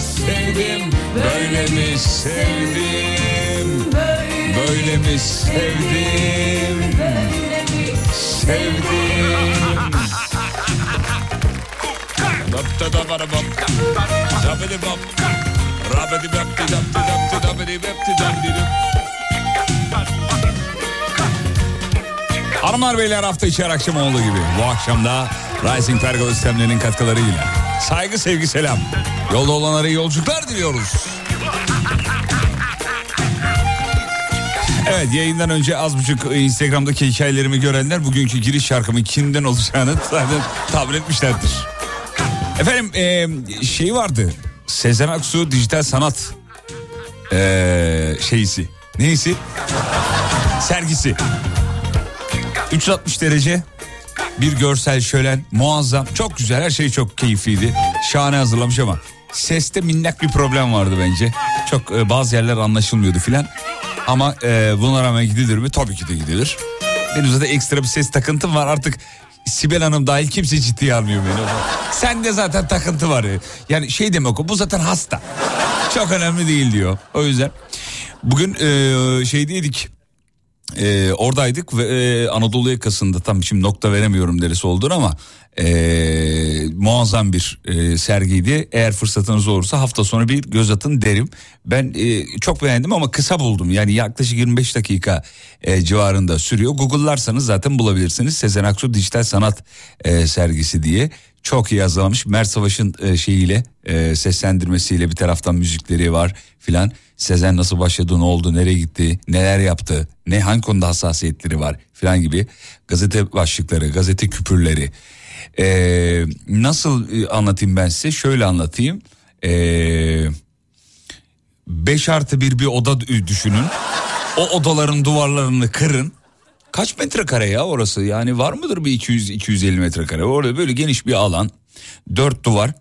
sevdim. Böyle mi sevdim? Böyle mi sevdim? Sevdim. Dapta da bara bap. Zabidi bap. Rabidi bapti dapti dapti dabidi bapti dabdi. Hanımlar beyler hafta içi her akşam olduğu gibi bu akşam da Rising Pergola sistemlerinin katkılarıyla saygı sevgi selam. Yolda olanlara yolculuklar diliyoruz. Evet yayından önce az buçuk Instagram'daki hikayelerimi görenler bugünkü giriş şarkımın kimden olacağını zaten tahmin etmişlerdir. Efendim e, şey vardı Sezen Aksu dijital sanat e, şeysi neyisi sergisi 360 derece bir görsel şölen muazzam çok güzel her şey çok keyifliydi şahane hazırlamış ama seste minnak bir problem vardı bence çok e, bazı yerler anlaşılmıyordu filan ama e, buna rağmen gidilir mi tabii ki de gidilir benim zaten ekstra bir ses takıntım var artık Sibel Hanım dahil kimse ciddiye almıyor beni. Sende zaten takıntı var. Yani şey demek o bu zaten hasta. Çok önemli değil diyor. O yüzden bugün e, şeydeydik e, oradaydık ve e, Anadolu yakasında tam şimdi nokta veremiyorum neresi olduğunu ama e, muazzam bir e, sergiydi. Eğer fırsatınız olursa hafta sonu bir göz atın derim. Ben e, çok beğendim ama kısa buldum. Yani yaklaşık 25 dakika e, civarında sürüyor. Google'larsanız zaten bulabilirsiniz. Sezen Aksu Dijital Sanat e, sergisi diye. Çok iyi hazırlamış. Mert Savaş'ın e, şeyiyle e, seslendirmesiyle bir taraftan müzikleri var filan. Sezen nasıl başladı, ne oldu, nereye gitti, neler yaptı, ne hangi konuda hassasiyetleri var filan gibi gazete başlıkları, gazete küpürleri. Ee, nasıl e, anlatayım ben size? Şöyle anlatayım. Ee, 5 artı bir bir oda düşünün. O odaların duvarlarını kırın. Kaç metrekare ya orası? Yani var mıdır bir 200-250 metrekare? Orada böyle geniş bir alan. Dört duvar.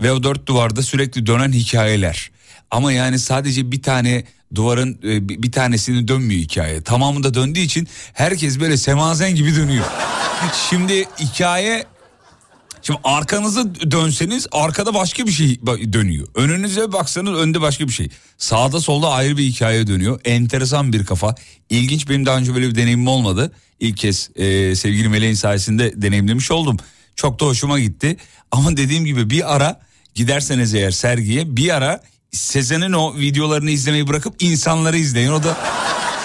Ve o dört duvarda sürekli dönen hikayeler. Ama yani sadece bir tane duvarın e, bir tanesini dönmüyor hikaye. Tamamında döndüğü için herkes böyle semazen gibi dönüyor. Şimdi hikaye Şimdi arkanızı dönseniz arkada başka bir şey dönüyor. Önünüze baksanız önde başka bir şey. Sağda solda ayrı bir hikaye dönüyor. Enteresan bir kafa. İlginç benim daha önce böyle bir deneyimim olmadı. İlk kez e, sevgili Meleğin sayesinde deneyimlemiş oldum. Çok da hoşuma gitti. Ama dediğim gibi bir ara giderseniz eğer sergiye bir ara Sezen'in o videolarını izlemeyi bırakıp insanları izleyin. O da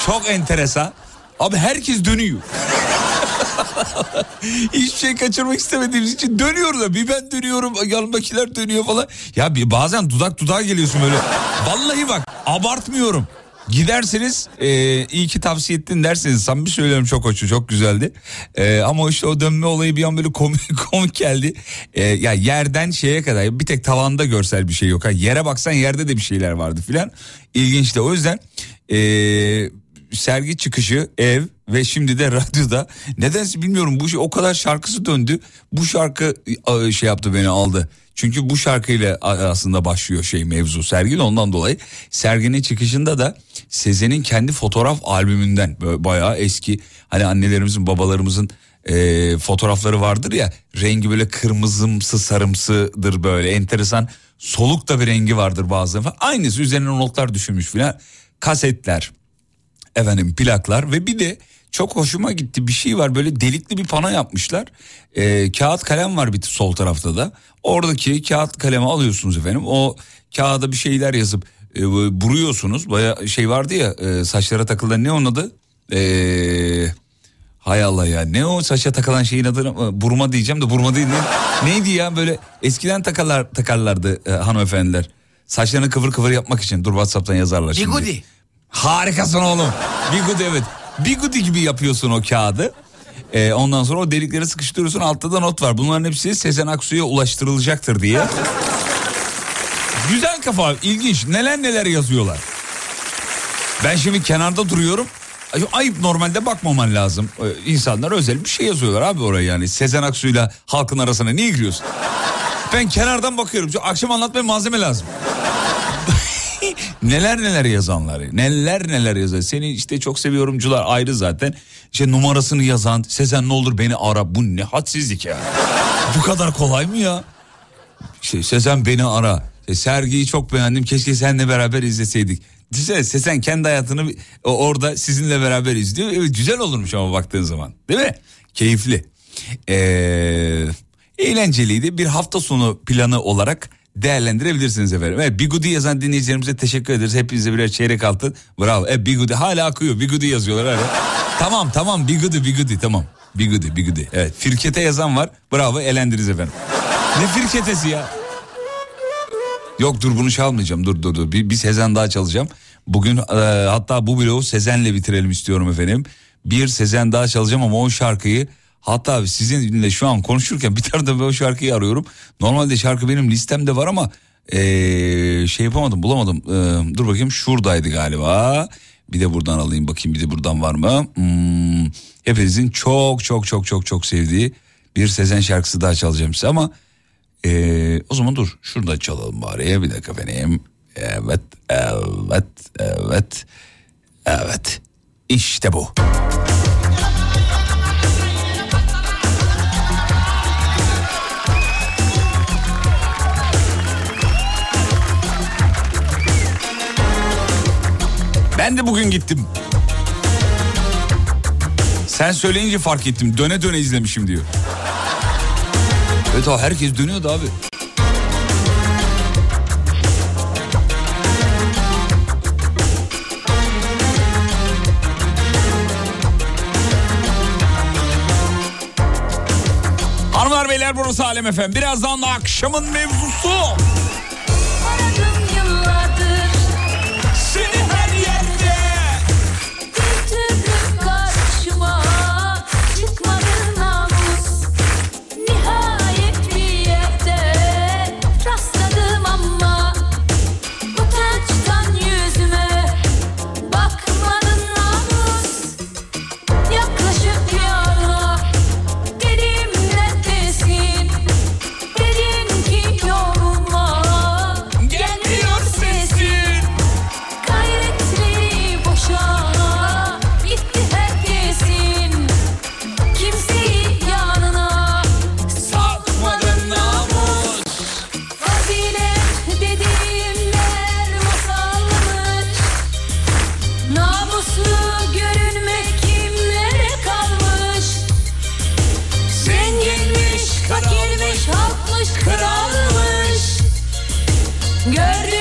Çok enteresan. Abi herkes dönüyor. Hiçbir şey kaçırmak istemediğimiz için dönüyoruz da bir ben dönüyorum yanımdakiler dönüyor falan. Ya bir bazen dudak dudağa geliyorsun böyle. Vallahi bak abartmıyorum. Giderseniz e, iyi ki tavsiye ettin derseniz samimi söylüyorum çok hoştu çok güzeldi. E, ama işte o dönme olayı bir an böyle komik, komik geldi. E, ya yerden şeye kadar bir tek tavanda görsel bir şey yok. Ha, yere baksan yerde de bir şeyler vardı filan. İlginçti o yüzden e, sergi çıkışı ev ve şimdi de radyoda nedense bilmiyorum bu şey o kadar şarkısı döndü. Bu şarkı e, şey yaptı beni aldı. Çünkü bu şarkıyla aslında başlıyor şey mevzu serginin ondan dolayı. Serginin çıkışında da Sezen'in kendi fotoğraf albümünden bayağı eski hani annelerimizin babalarımızın e, fotoğrafları vardır ya rengi böyle kırmızımsı sarımsıdır böyle enteresan soluk da bir rengi vardır bazen falan. Aynısı üzerine notlar düşünmüş filan kasetler efendim plaklar ve bir de çok hoşuma gitti bir şey var böyle delikli bir pano yapmışlar. Ee, kağıt kalem var bir sol tarafta da. Oradaki kağıt kalemi alıyorsunuz efendim. O kağıda bir şeyler yazıp e, buruyorsunuz. Baya şey vardı ya e, saçlara takılan ne onun adı? Eee... Hay Allah ya ne o saça takılan şeyin adı burma diyeceğim de burma değil ne, neydi ya böyle eskiden takarlar takarlardı e, hanımefendiler. Saçlarını kıvır kıvır yapmak için dur Whatsapp'tan yazarlar şimdi. Bigudi. Harikasın oğlum. Bigudi evet. Bigudi gibi yapıyorsun o kağıdı. Ee, ondan sonra o delikleri sıkıştırıyorsun altta da not var. Bunların hepsi Sezen Aksu'ya ulaştırılacaktır diye. Güzel kafa ilginç neler neler yazıyorlar. Ben şimdi kenarda duruyorum. Ayıp normalde bakmaman lazım. Ee, insanlar özel bir şey yazıyorlar abi oraya yani. Sezen Aksu'yla halkın arasına niye giriyorsun? Ben kenardan bakıyorum. Çünkü akşam anlatmaya malzeme lazım. Neler neler yazanlar. Neler neler yazar seni işte çok seviyorumcular ayrı zaten. İşte numarasını yazan Sezen ne olur beni ara. Bu ne hadsizlik ya. Bu kadar kolay mı ya? İşte Sezen beni ara. İşte sergiyi çok beğendim. Keşke seninle beraber izleseydik. Güzel Sezen kendi hayatını orada sizinle beraber izliyor. Evet güzel olurmuş ama baktığın zaman. Değil mi? Keyifli. Ee, eğlenceliydi. Bir hafta sonu planı olarak değerlendirebilirsiniz efendim. Evet Bigudi yazan dinleyicilerimize teşekkür ederiz. Hepinize birer çeyrek altın. Bravo. Evet Bigudi hala akıyor. Bigudi yazıyorlar hala. tamam tamam Bigudi Bigudi tamam. Bigudi Bigudi. Evet firkete yazan var. Bravo elendiniz efendim. ne firketesi ya? Yok dur bunu çalmayacağım. Dur dur dur. Bir, bir Sezen daha çalacağım. Bugün e, hatta bu bloğu Sezen'le bitirelim istiyorum efendim. Bir Sezen daha çalacağım ama o şarkıyı Hatta sizinle şu an konuşurken bir de ben o şarkıyı arıyorum. Normalde şarkı benim listemde var ama ee, şey yapamadım bulamadım. Ee, dur bakayım şuradaydı galiba. Bir de buradan alayım bakayım bir de buradan var mı? Hmm, hepinizin çok çok çok çok çok sevdiği bir Sezen şarkısı daha çalacağım size ama ee, o zaman dur şurada çalalım bari bir dakika benim. Evet evet evet evet işte bu. Ben de bugün gittim. Sen söyleyince fark ettim. Döne döne izlemişim diyor. Evet abi herkes dönüyordu abi. Hanımlar beyler burası Alem Efem. Birazdan da akşamın mevzusu. Kralmış. Gördüm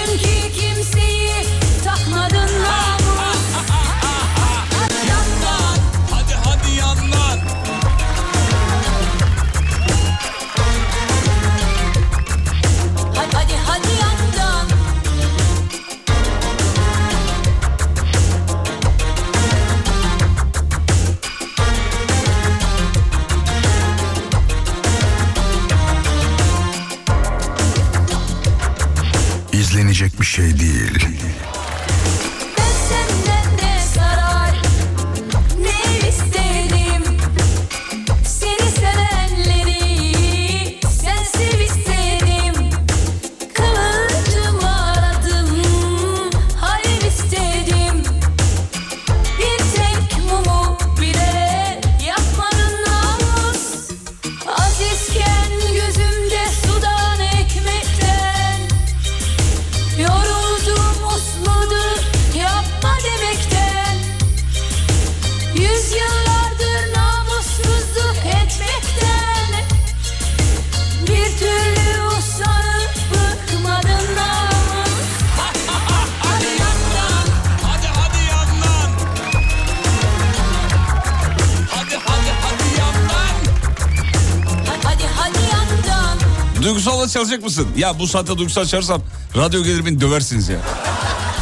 Çalacak mısın? Ya bu saatte duygusal çalırsam radyo gelir beni döversiniz ya.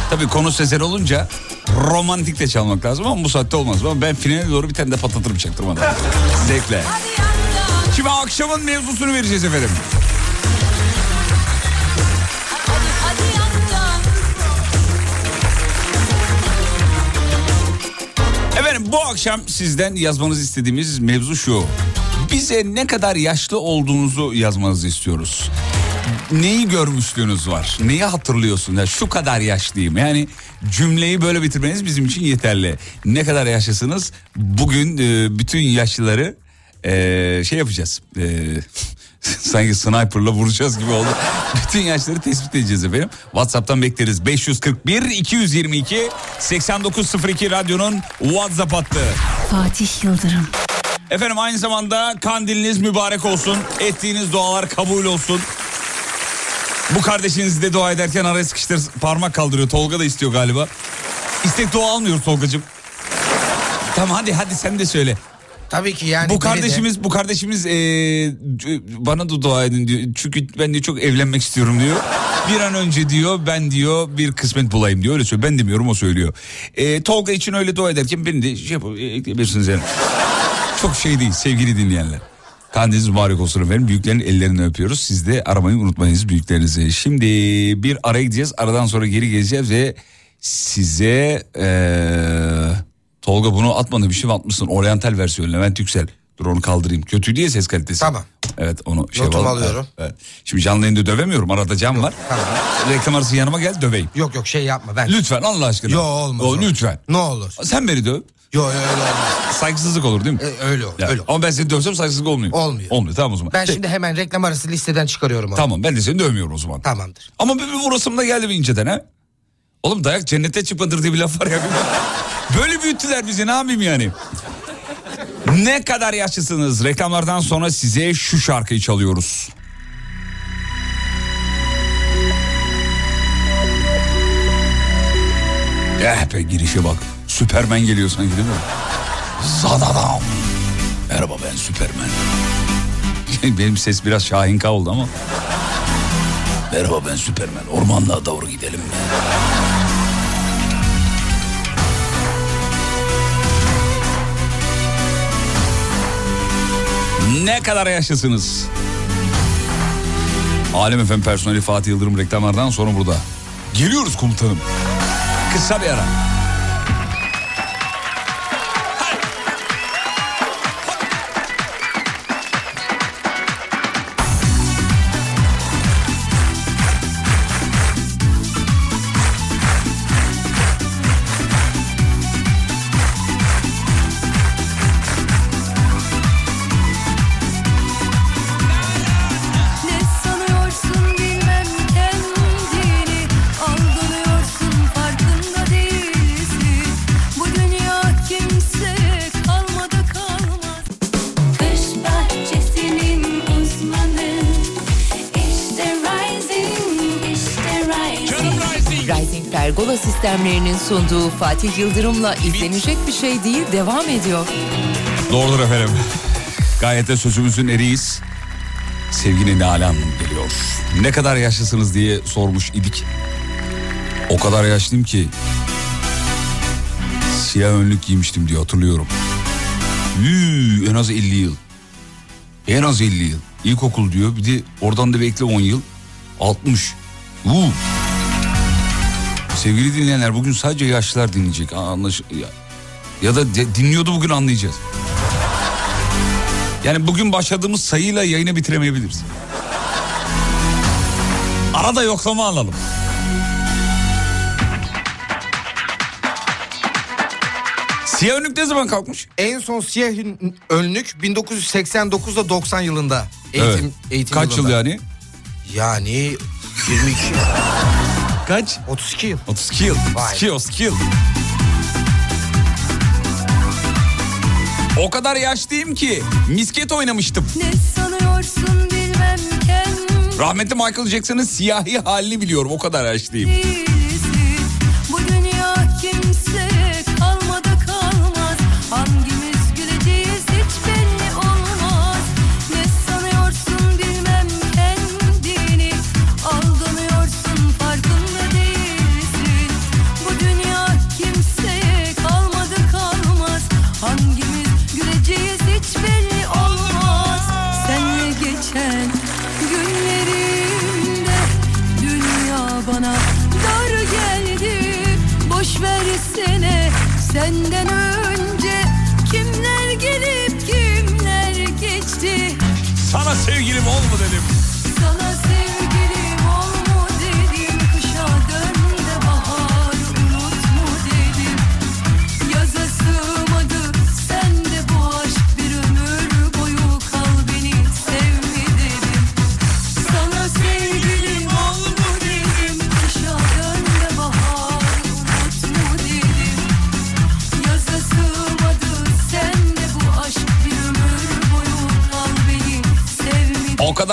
Tabii konu Sezer olunca romantik de çalmak lazım ama bu saatte olmaz. Ama ben finale doğru bir tane de patlatırım çaktırmadan. Zevkle. Şimdi akşamın mevzusunu vereceğiz efendim. Efendim bu akşam sizden yazmanızı istediğimiz mevzu şu. Bize ne kadar yaşlı olduğunuzu yazmanızı istiyoruz. Neyi görmüşlüğünüz var? Neyi hatırlıyorsun? Ya şu kadar yaşlıyım. Yani cümleyi böyle bitirmeniz bizim için yeterli. Ne kadar yaşlısınız? Bugün e, bütün yaşlıları e, şey yapacağız. E, sanki sniperla vuracağız gibi oldu. Bütün yaşları tespit edeceğiz efendim. WhatsApp'tan bekleriz. 541 222 8902 radyonun WhatsApp hattı. Fatih Yıldırım. Efendim aynı zamanda kandiliniz mübarek olsun. Ettiğiniz dualar kabul olsun. Bu kardeşiniz de dua ederken araya sıkıştır parmak kaldırıyor. Tolga da istiyor galiba. İstek dua almıyor Tolgacığım. Tamam hadi hadi sen de söyle. Tabii ki yani. bu biri de- kardeşimiz bu kardeşimiz eee, bana da dua edin diyor. Çünkü ben diyor çok evlenmek istiyorum diyor. Bir an önce diyor ben diyor bir kısmet bulayım diyor. Öyle söylüyor. Ben demiyorum o söylüyor. Eee, Tolga için öyle dua ederken beni de şey yap, ekleyebilirsiniz yani. Çok şey değil sevgili dinleyenler. Kandiliniz mübarek olsun efendim. Büyüklerin ellerini öpüyoruz. Siz de aramayı unutmayınız büyüklerinizi. Şimdi bir araya gideceğiz. Aradan sonra geri geleceğiz ve size eee, Tolga bunu atmadı bir şey mi atmışsın? Oryantal versiyon Levent Yüksel. Dur onu kaldırayım. Kötü diye ses kalitesi. Tamam. Evet onu şey Notumu alıyorum. Evet, evet. Şimdi canlı yayında dövemiyorum. Arada cam var. Tamam. Reklam arası yanıma gel döveyim. Yok yok şey yapma ben. Lütfen Allah aşkına. Yo olmaz. O. lütfen. Ne olur. Sen beni döv. Yo yo öyle olmaz. Saygısızlık olur değil mi? E, öyle olur. Ya, öyle. Ama ben seni dövsem saygısızlık olmuyor. Olmuyor. Olmuyor tamam o zaman. Ben şimdi hemen reklam arası listeden çıkarıyorum onu. Tamam ben de seni dövmüyorum o zaman. Tamamdır. Ama bir, bir vurasım da geldi bir inceden ha. Oğlum dayak cennete çıkmadır diye bir laf var ya. Böyle büyüttüler bizi ne yapayım yani. Ne kadar yaşlısınız? Reklamlardan sonra size şu şarkıyı çalıyoruz. Eh be girişe bak. Süpermen geliyor sanki değil mi? Zadadam. Merhaba ben Süpermen. Benim ses biraz Şahinka oldu ama. Merhaba ben Süpermen. Ormanlığa doğru gidelim mi? Ne kadar yaşlısınız? Alem FM personeli Fatih Yıldırım reklamlardan sonra burada. Geliyoruz komutanım. Kısa bir ara. Pergola sistemlerinin sunduğu Fatih Yıldırım'la izlenecek bir şey değil devam ediyor. Doğrudur efendim. Gayet de sözümüzün eriyiz. Sevgili Nale Hanım geliyor. Ne kadar yaşlısınız diye sormuş idik. O kadar yaşlıyım ki siyah önlük giymiştim diye hatırlıyorum. Yuu, en az 50 yıl. En az 50 yıl. İlkokul diyor bir de oradan da bekle 10 yıl. 60. Uuu. Sevgili dinleyenler bugün sadece yaşlılar dinleyecek. Anlaş ya, ya da de, dinliyordu bugün anlayacağız. Yani bugün başladığımız sayıyla yayını bitiremeyebiliriz. Arada yoklama alalım. Siyah önlük ne zaman kalkmış? En son siyah önlük 1989'da 90 yılında. Eğitim, Evet. eğitim Kaç yıl yılında. yani? Yani 22 Kaç? 32 yıl. 32 yıl. Vay. 32 yıl, 32 yıl. O kadar yaşlıyım ki misket oynamıştım. Ne sanıyorsun bilmem kendini Rahmetli Michael Jackson'ın siyahi halini biliyorum. O kadar yaşlıyım. Bu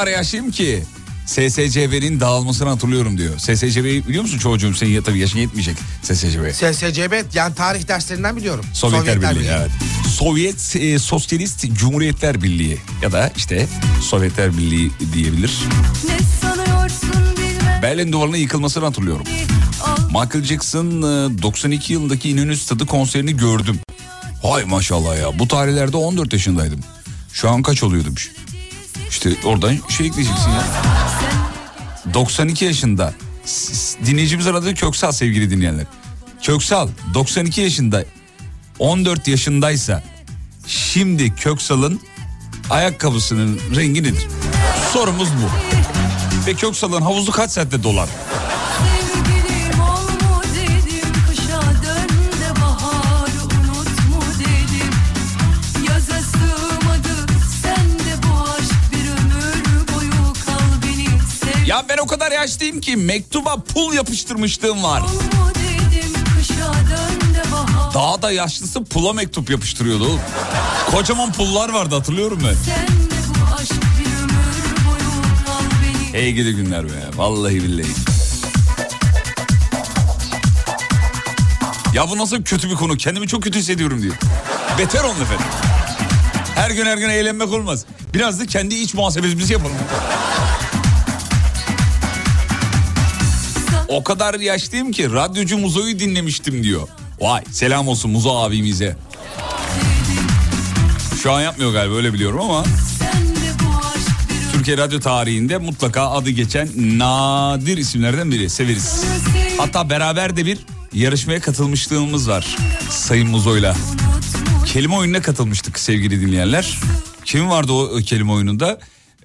kadar yaşlıyım ki SSCB'nin dağılmasını hatırlıyorum diyor. SSCB'yi biliyor musun çocuğum? Senin ya- tabii yaşın yetmeyecek SSCB. SSCB yani tarih derslerinden biliyorum. Sovyetler, Birliği, evet. Sovyet e, Sosyalist Cumhuriyetler Birliği ya da işte Sovyetler Birliği diyebilir. Ne sanıyorsun bilmem Berlin duvarının yıkılmasını hatırlıyorum. Michael Jackson e, 92 yılındaki İnönü Stadı konserini gördüm. Hay maşallah ya bu tarihlerde 14 yaşındaydım. Şu an kaç oluyordum? İşte oradan şey ekleyeceksin ya. 92 yaşında. Dinleyicimiz aradı Köksal sevgili dinleyenler. Köksal 92 yaşında 14 yaşındaysa şimdi Köksal'ın ayakkabısının rengi nedir? Sorumuz bu. Ve Köksal'ın havuzu kaç saatte dolar? Ya ben o kadar yaşlıyım ki mektuba pul yapıştırmışlığım var. Dedim Daha da yaşlısı pula mektup yapıştırıyordu oğlum. Kocaman pullar vardı hatırlıyorum ben. Hey gidi günler be vallahi billahi. Ya bu nasıl kötü bir konu kendimi çok kötü hissediyorum diyor. Beter olun efendim. Her gün her gün eğlenmek olmaz. Biraz da kendi iç muhasebemizi yapalım. O kadar yaşlıyım ki radyocu Muzo'yu dinlemiştim diyor. Vay selam olsun Muzo abimize. Şu an yapmıyor galiba öyle biliyorum ama Türkiye radyo tarihinde mutlaka adı geçen nadir isimlerden biri. Severiz. Hatta beraber de bir yarışmaya katılmışlığımız var Sayın Muzo'yla. Kelime oyununa katılmıştık sevgili dinleyenler. Kim vardı o kelime oyununda?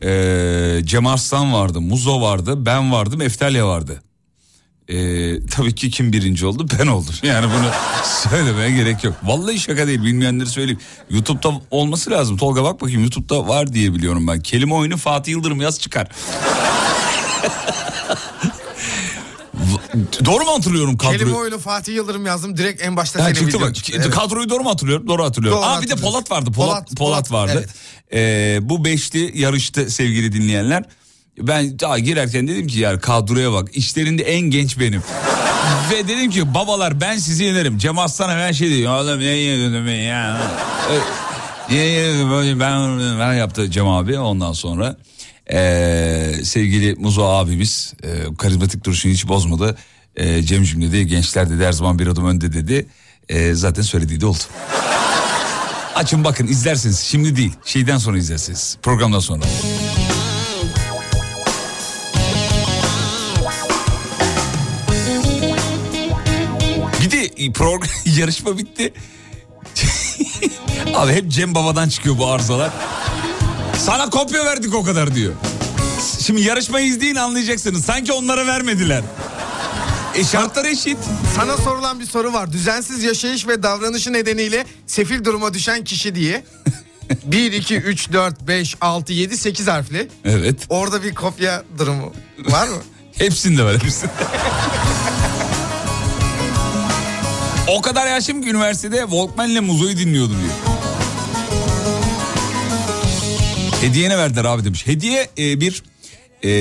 Ee, Cem Arslan vardı, Muzo vardı, ben vardım, Eftelya vardı. Ee, tabii ki kim birinci oldu? Ben oldum. Yani bunu söylemeye gerek yok. Vallahi şaka değil bilmeyenleri söyleyeyim. YouTube'da olması lazım. Tolga bak bakayım YouTube'da var diye biliyorum ben. Kelime oyunu Fatih Yıldırım yaz çıkar. Doğru mu hatırlıyorum kadroyu? Kelime oyunu Fatih Yıldırım yazdım. Direkt en başta mı? çıktı. K- Evet. Kadroyu doğru mu hatırlıyorum? Doğru hatırlıyorum. Doğru Aa bir de. Polat vardı. Polat, Polat, Polat, Polat, vardı. evet. Ee, bu beşli yarıştı sevgili dinleyenler. Ben daha girerken dedim ki ya kadroya bak işlerinde en genç benim. Ve dedim ki babalar ben sizi yenerim. Cem Aslan hemen şey diyor. Oğlum ne yenerim ya. Niye böyle ben, ben yaptı Cem abi ondan sonra. Ee, sevgili Muzo abimiz e, karizmatik duruşunu hiç bozmadı. E, Cem'cim dedi gençler dedi her zaman bir adım önde dedi. E, zaten söylediği de oldu. Açın bakın izlersiniz şimdi değil şeyden sonra izlersiniz programdan sonra. Program yarışma bitti. Abi hep Cem Baba'dan çıkıyor bu arızalar. Sana kopya verdik o kadar diyor. Şimdi yarışmayı izleyin anlayacaksınız. Sanki onlara vermediler. E şartlar eşit. Sana sorulan bir soru var. Düzensiz yaşayış ve davranışı nedeniyle sefil duruma düşen kişi diye. 1, 2, 3, 4, 5, 6, 7, 8 harfli. Evet. Orada bir kopya durumu var mı? Hepsinde var hepsinde. O kadar yaşım ki üniversitede Walkman'le Muzo'yu dinliyordu diyor. Hediye ne verdiler abi demiş. Hediye e, bir e,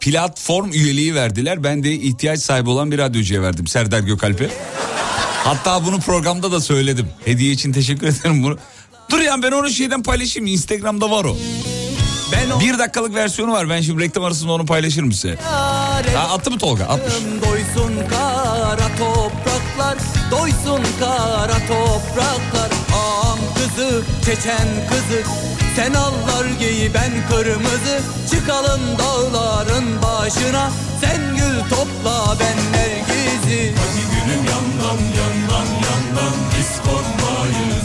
platform üyeliği verdiler. Ben de ihtiyaç sahibi olan bir radyocuya verdim Serdar Gökalp'e. Hatta bunu programda da söyledim. Hediye için teşekkür ederim bunu. Dur ya ben onu şeyden paylaşayım. Instagram'da var o. Bir dakikalık versiyonu var. Ben şimdi reklam arasında onu paylaşırım size. Ha, attı mı Tolga? Atmış. Doysun kara topraklar, doysun kara topraklar. Ağam kızı, çeçen kızı, sen allar giy ben kırmızı. Çıkalım dağların başına, sen gül topla ben nergizi.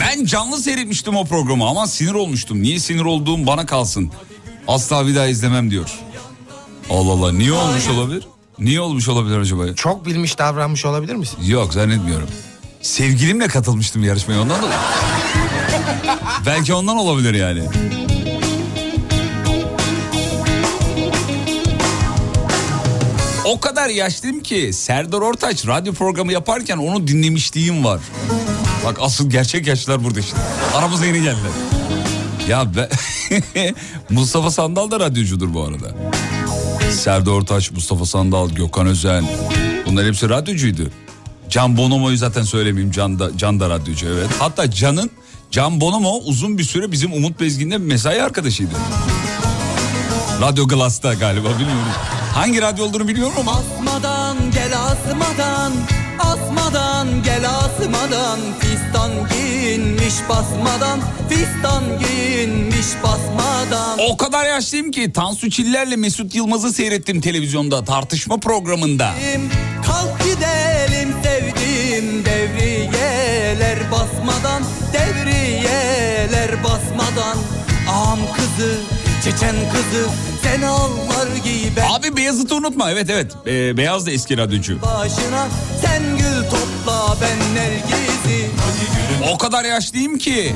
Ben canlı seyretmiştim o programı ama sinir olmuştum. Niye sinir olduğum bana kalsın. Asla bir daha izlemem diyor. Allah Allah niye olmuş olabilir? Niye olmuş olabilir acaba? Çok bilmiş davranmış olabilir misin? Yok zannetmiyorum. Sevgilimle katılmıştım yarışmaya ondan dolayı. Belki ondan olabilir yani. O kadar yaşlıyım ki Serdar Ortaç radyo programı yaparken onu dinlemişliğim var. Bak asıl gerçek yaşlılar burada işte. Aramıza yeni geldiler. Ya ben... Mustafa Sandal da radyocudur bu arada. Serdar Ortaç, Mustafa Sandal, Gökhan Özen. Bunlar hepsi radyocuydu. Can Bonomo'yu zaten söylemeyeyim. Can da, Can da radyocu evet. Hatta Can'ın Can Bonomo uzun bir süre bizim Umut Bezgin'de mesai arkadaşıydı. Radyo Glass'ta galiba bilmiyorum. Hangi radyo olduğunu biliyorum ama Asmadan gel asmadan, asmadan gel asmadan. Fistan giyinmiş basmadan, fistan giyinmiş basmadan. o kadar yaşlıyım ki Tansu Çiller'le Mesut Yılmaz'ı seyrettim televizyonda tartışma programında. Kalk gidelim sevdiğim devriyeler basmadan devriyeler basmadan Ağam kızı çeçen kızı sen allar giy ben Abi Beyazıt'ı unutma evet evet Ee, Beyaz da eski radyocu. başına sen gül topla ben nergizi O kadar yaşlıyım ki.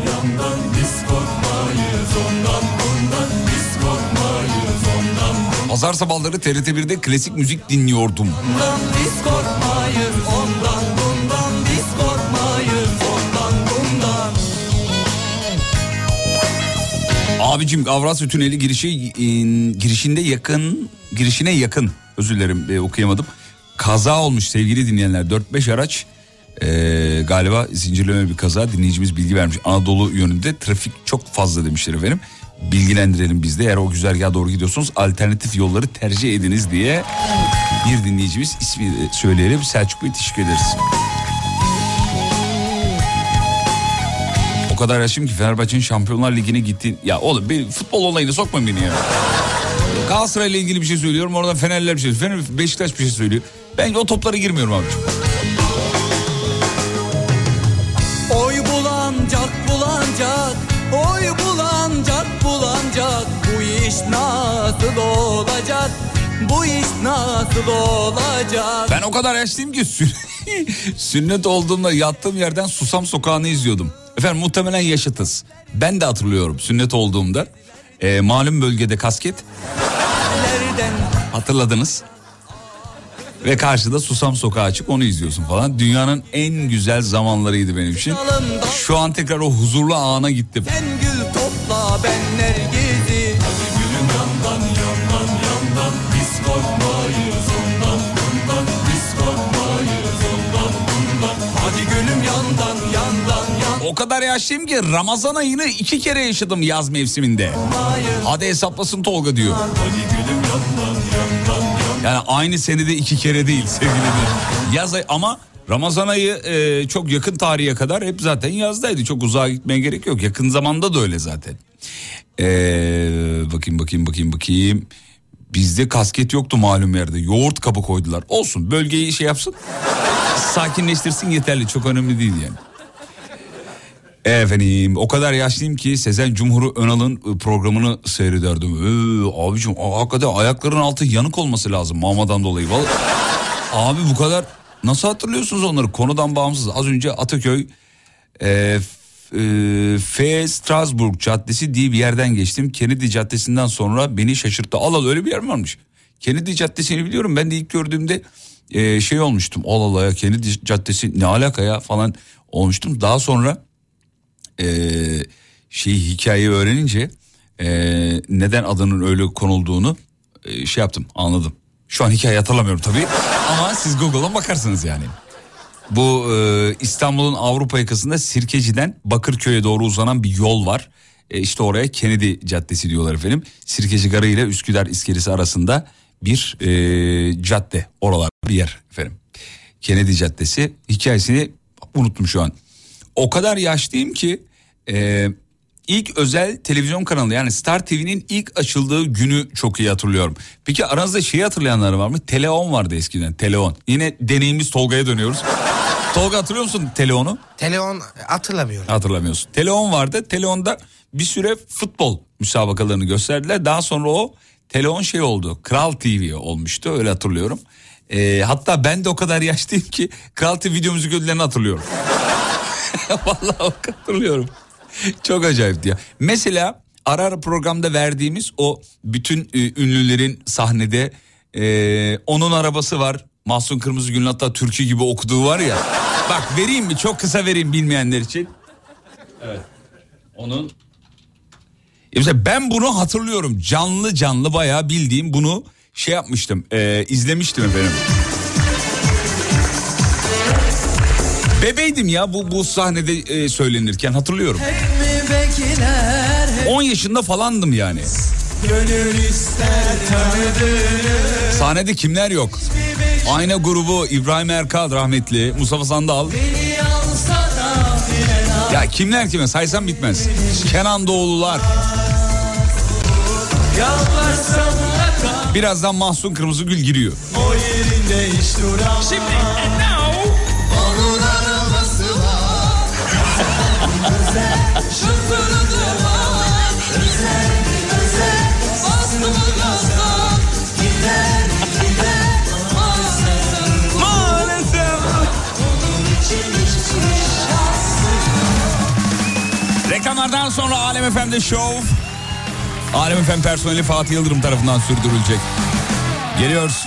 Pazar sabahları TRT1'de klasik müzik dinliyordum. Ondan biz korkmayız Abicim Avrasya Tüneli girişi e, girişinde yakın girişine yakın özür dilerim e, okuyamadım. Kaza olmuş sevgili dinleyenler 4-5 araç e, galiba zincirleme bir kaza dinleyicimiz bilgi vermiş. Anadolu yönünde trafik çok fazla demişler efendim. Bilgilendirelim biz de eğer o güzergaha doğru gidiyorsunuz alternatif yolları tercih ediniz diye bir dinleyicimiz ismi söyleyelim Selçuk Bey teşekkür ederiz. Kadar yaşım ki Fenerbahçe'nin Şampiyonlar Ligi'ne gitti. Ya oğlum bir futbol olayına sokmayın beni ya. Galatasaray'la ilgili bir şey söylüyorum. Oradan Fenerler bir şey söylüyor. Fener, Beşiktaş bir şey söylüyor. Ben o toplara girmiyorum abi. Oy bulancak bulancak Oy bulancak bulancak Bu iş nasıl olacak Bu iş nasıl olacak Ben o kadar yaşlıyım ki sü- sünnet olduğumda yattığım yerden Susam Sokağı'nı izliyordum. Efendim muhtemelen yaşıtız. Ben de hatırlıyorum sünnet olduğumda. Ee, malum bölgede kasket hatırladınız. Ve karşıda Susam Sokağı açık onu izliyorsun falan. Dünyanın en güzel zamanlarıydı benim için. Şu an tekrar o huzurlu ana gittim. sen gül topla ben nergizi Hadi O kadar yaşlıyım ki Ramazan ayını iki kere yaşadım yaz mevsiminde. Hadi hesaplasın Tolga diyor. Yani aynı senede iki kere değil sevgili. Yaz ayı ama Ramazan ayı e, çok yakın tarihe kadar hep zaten yazdaydı. Çok uzağa gitmeye gerek yok. Yakın zamanda da öyle zaten. E, bakayım bakayım bakayım bakayım. Bizde kasket yoktu malum yerde. Yoğurt kabı koydular. Olsun bölgeyi şey yapsın. Sakinleştirsin yeterli. Çok önemli değil yani. Efendim o kadar yaşlıyım ki Sezen Cumhur'u Önal'ın ıı, programını seyrederdim. Ee, abicim hakikaten ayakların altı yanık olması lazım mamadan dolayı. Vallahi, abi bu kadar nasıl hatırlıyorsunuz onları konudan bağımsız. Az önce Ataköy e, e, F. Strasbourg Caddesi diye bir yerden geçtim. Kennedy Caddesi'nden sonra beni şaşırttı. Allah Allah, öyle bir yer mi varmış? Kennedy Caddesi'ni biliyorum. Ben de ilk gördüğümde e, şey olmuştum. Allah Allah ya Kennedy Caddesi ne alaka ya falan olmuştum. Daha sonra e, şey hikayeyi öğrenince e, neden adının öyle konulduğunu e, şey yaptım anladım. Şu an hikaye hatırlamıyorum tabii ama siz Google'a bakarsınız yani. Bu e, İstanbul'un Avrupa yakasında Sirkeci'den Bakırköy'e doğru uzanan bir yol var. E, işte oraya Kennedy Caddesi diyorlar efendim. Sirkeci Garı ile Üsküdar İskelesi arasında bir e, cadde oralar bir yer efendim. Kennedy Caddesi hikayesini unuttum şu an. O kadar yaşlıyım ki e, ilk özel televizyon kanalı yani Star TV'nin ilk açıldığı günü çok iyi hatırlıyorum. Peki aranızda şeyi hatırlayanlar var mı? Teleon vardı eskiden Teleon. Yine deneyimiz Tolga'ya dönüyoruz. Tolga hatırlıyor musun Teleon'u? Telefon hatırlamıyorum. Hatırlamıyorsun. Teleon vardı. Teleon'da bir süre futbol müsabakalarını gösterdiler. Daha sonra o Teleon şey oldu. Kral TV olmuştu öyle hatırlıyorum. Ee, hatta ben de o kadar yaşlıyım ki Kral TV video müzik ödüllerini hatırlıyorum. Vallahi hatırlıyorum. Çok acayipti ya. Mesela ara ara programda verdiğimiz o bütün e, ünlülerin sahnede e, onun arabası var. Mahsun Kırmızıgül'ün hatta türkü gibi okuduğu var ya. Bak vereyim mi? Çok kısa vereyim bilmeyenler için. Evet. Onun Ya mesela ben bunu hatırlıyorum. Canlı canlı bayağı bildiğim bunu şey yapmıştım. e, izlemiştim efendim. Bebeydim ya bu bu sahnede e, söylenirken hatırlıyorum. mi bekler 10 yaşında falandım yani. Sahnede kimler yok? Ayna grubu İbrahim Erkal rahmetli, Mustafa Sandal. Ya kimler kime saysam bitmez. Kenan Doğulular. Birazdan Mahsun Kırmızıgül giriyor. o yerinde hiç duramam Şimdi Maalesef Maalesef. Reklamlardan sonra Alem FM'de show. Alem FM personeli Fatih Yıldırım tarafından sürdürülecek. Geliyoruz.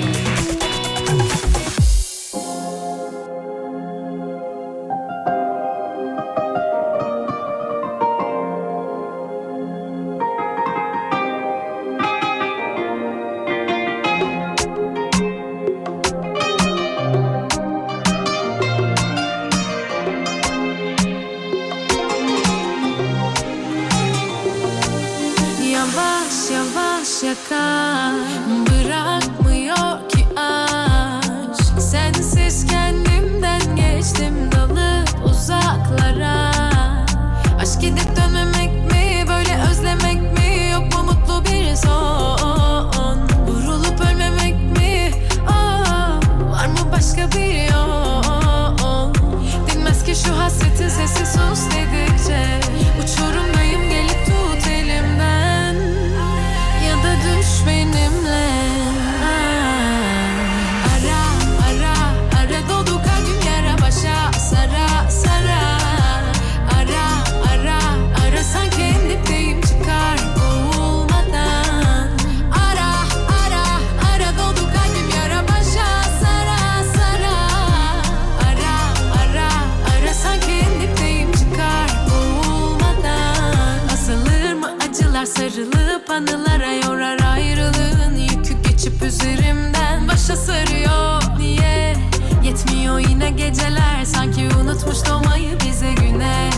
geceler Sanki unutmuş doğmayı bize güneş.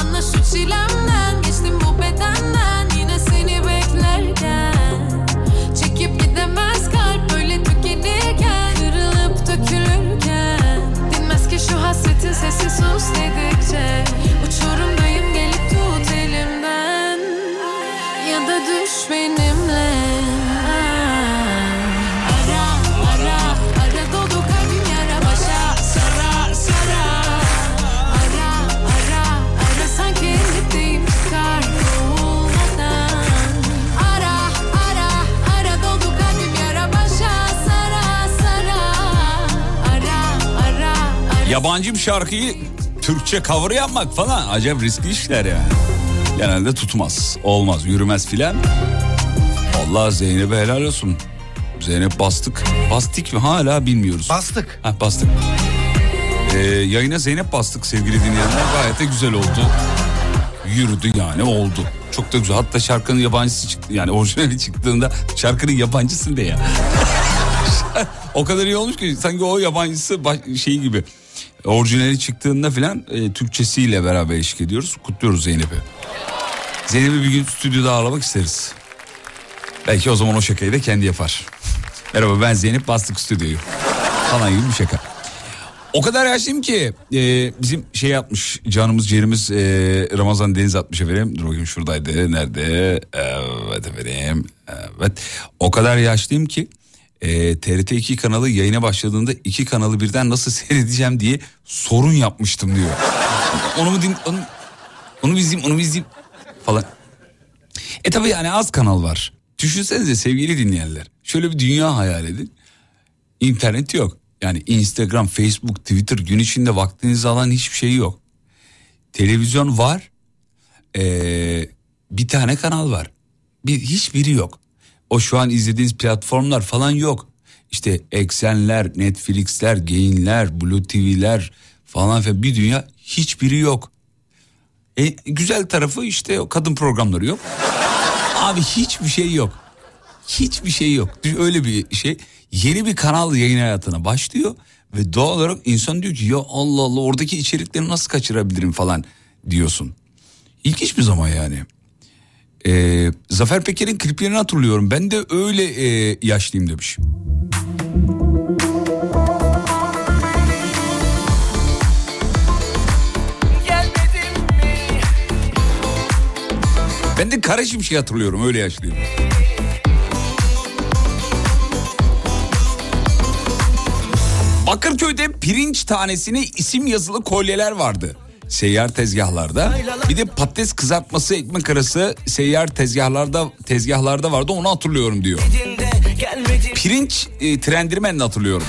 Anla şu çilemden Geçtim bu bedenden Yine seni beklerken. Çekip gidemez kalp Böyle tükenirken Kırılıp dökülürken. Dinmez ki şu hasretin sesi sus dedikçe. Yabancı bir şarkıyı Türkçe cover yapmak falan acayip riskli işler yani. Genelde tutmaz, olmaz, yürümez filan. Allah Zeynep'e helal olsun. Zeynep bastık. Bastık mı hala bilmiyoruz. Bastık. Ha, bastık. Ee, yayına Zeynep bastık sevgili dinleyenler. Gayet de güzel oldu. Yürüdü yani oldu. Çok da güzel. Hatta şarkının yabancısı çıktı. Yani orijinali çıktığında şarkının yabancısı ne ya? o kadar iyi olmuş ki sanki o yabancısı baş, şey gibi. Orijinali çıktığında filan e, Türkçesiyle beraber eşlik ediyoruz. Kutluyoruz Zeynep'i. Zeynep'i bir gün stüdyoda ağırlamak isteriz. Belki o zaman o şakayı da kendi yapar. Merhaba ben Zeynep bastık stüdyoyu. Falan gibi bir şaka. O kadar yaşlıyım ki e, bizim şey yapmış canımız ciğerimiz e, Ramazan Deniz atmış efendim. Dur bakayım şuradaydı nerede? Evet efendim. Evet. O kadar yaşlıyım ki e, TRT 2 kanalı yayına başladığında iki kanalı birden nasıl seyredeceğim diye sorun yapmıştım diyor. onu mu din onu, onu mu izleyeyim onu mu izleyeyim falan. E tabi yani az kanal var. Düşünsenize sevgili dinleyenler. Şöyle bir dünya hayal edin. İnternet yok. Yani Instagram, Facebook, Twitter gün içinde vaktinizi alan hiçbir şey yok. Televizyon var. Ee, bir tane kanal var. Bir, hiçbiri yok. O şu an izlediğiniz platformlar falan yok. İşte Eksenler, Netflix'ler, Gain'ler, Blue TV'ler falan filan bir dünya hiçbiri yok. E, güzel tarafı işte kadın programları yok. Abi hiçbir şey yok. Hiçbir şey yok. Öyle bir şey. Yeni bir kanal yayın hayatına başlıyor ve doğal olarak insan diyor ki ya Allah Allah oradaki içerikleri nasıl kaçırabilirim falan diyorsun. İlginç bir zaman yani. Ee, Zafer Peker'in kliplerini hatırlıyorum. Ben de öyle e, yaşlıyım demiş. Ben de Kara Şimşek'i hatırlıyorum öyle yaşlıyım. Bakırköy'de pirinç tanesine isim yazılı kolyeler vardı. Seyyar tezgahlarda. Bir de patates kızartması ekmek arası seyyar tezgahlarda tezgahlarda vardı onu hatırlıyorum diyor. Pirinç e, trendirmen de hatırlıyorum.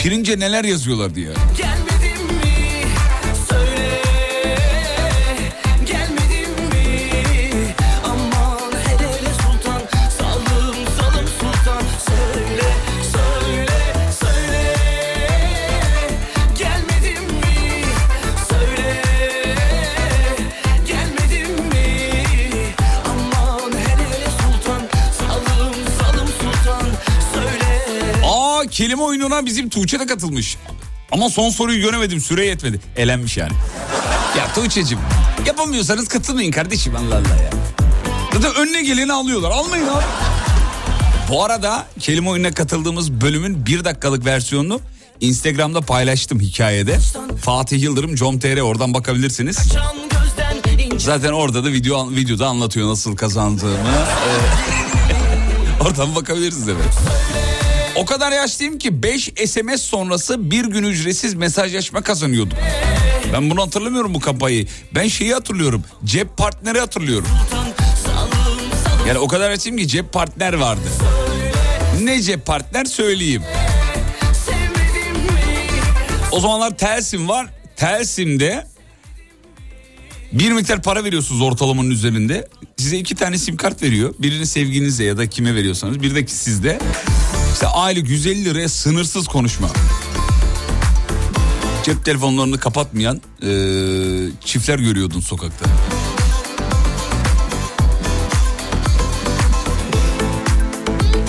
Pirince neler yazıyorlar diye. Gelmedin kelime oyununa bizim Tuğçe de katılmış. Ama son soruyu göremedim süre yetmedi. Elenmiş yani. Ya Tuğçe'cim yapamıyorsanız katılmayın kardeşim Allah Allah ya. Zaten önüne geleni alıyorlar almayın abi. Bu arada kelime oyununa katıldığımız bölümün bir dakikalık versiyonunu Instagram'da paylaştım hikayede. Fatih Yıldırım com.tr oradan bakabilirsiniz. Zaten orada da video videoda anlatıyor nasıl kazandığımı. Ee, oradan bakabilirsiniz evet. O kadar yaşlıyım ki 5 SMS sonrası bir gün ücretsiz mesajlaşma kazanıyordum. Ben bunu hatırlamıyorum bu kampanyayı. Ben şeyi hatırlıyorum. Cep partneri hatırlıyorum. Yani o kadar yaşlıyım ki cep partner vardı. Ne cep partner söyleyeyim. O zamanlar Telsim var. Telsim'de bir miktar para veriyorsunuz ortalamanın üzerinde. Size iki tane sim kart veriyor. Birini sevginize ya da kime veriyorsanız. Bir de sizde. İşte aylık 150 liraya sınırsız konuşma. Cep telefonlarını kapatmayan e, çiftler görüyordun sokakta.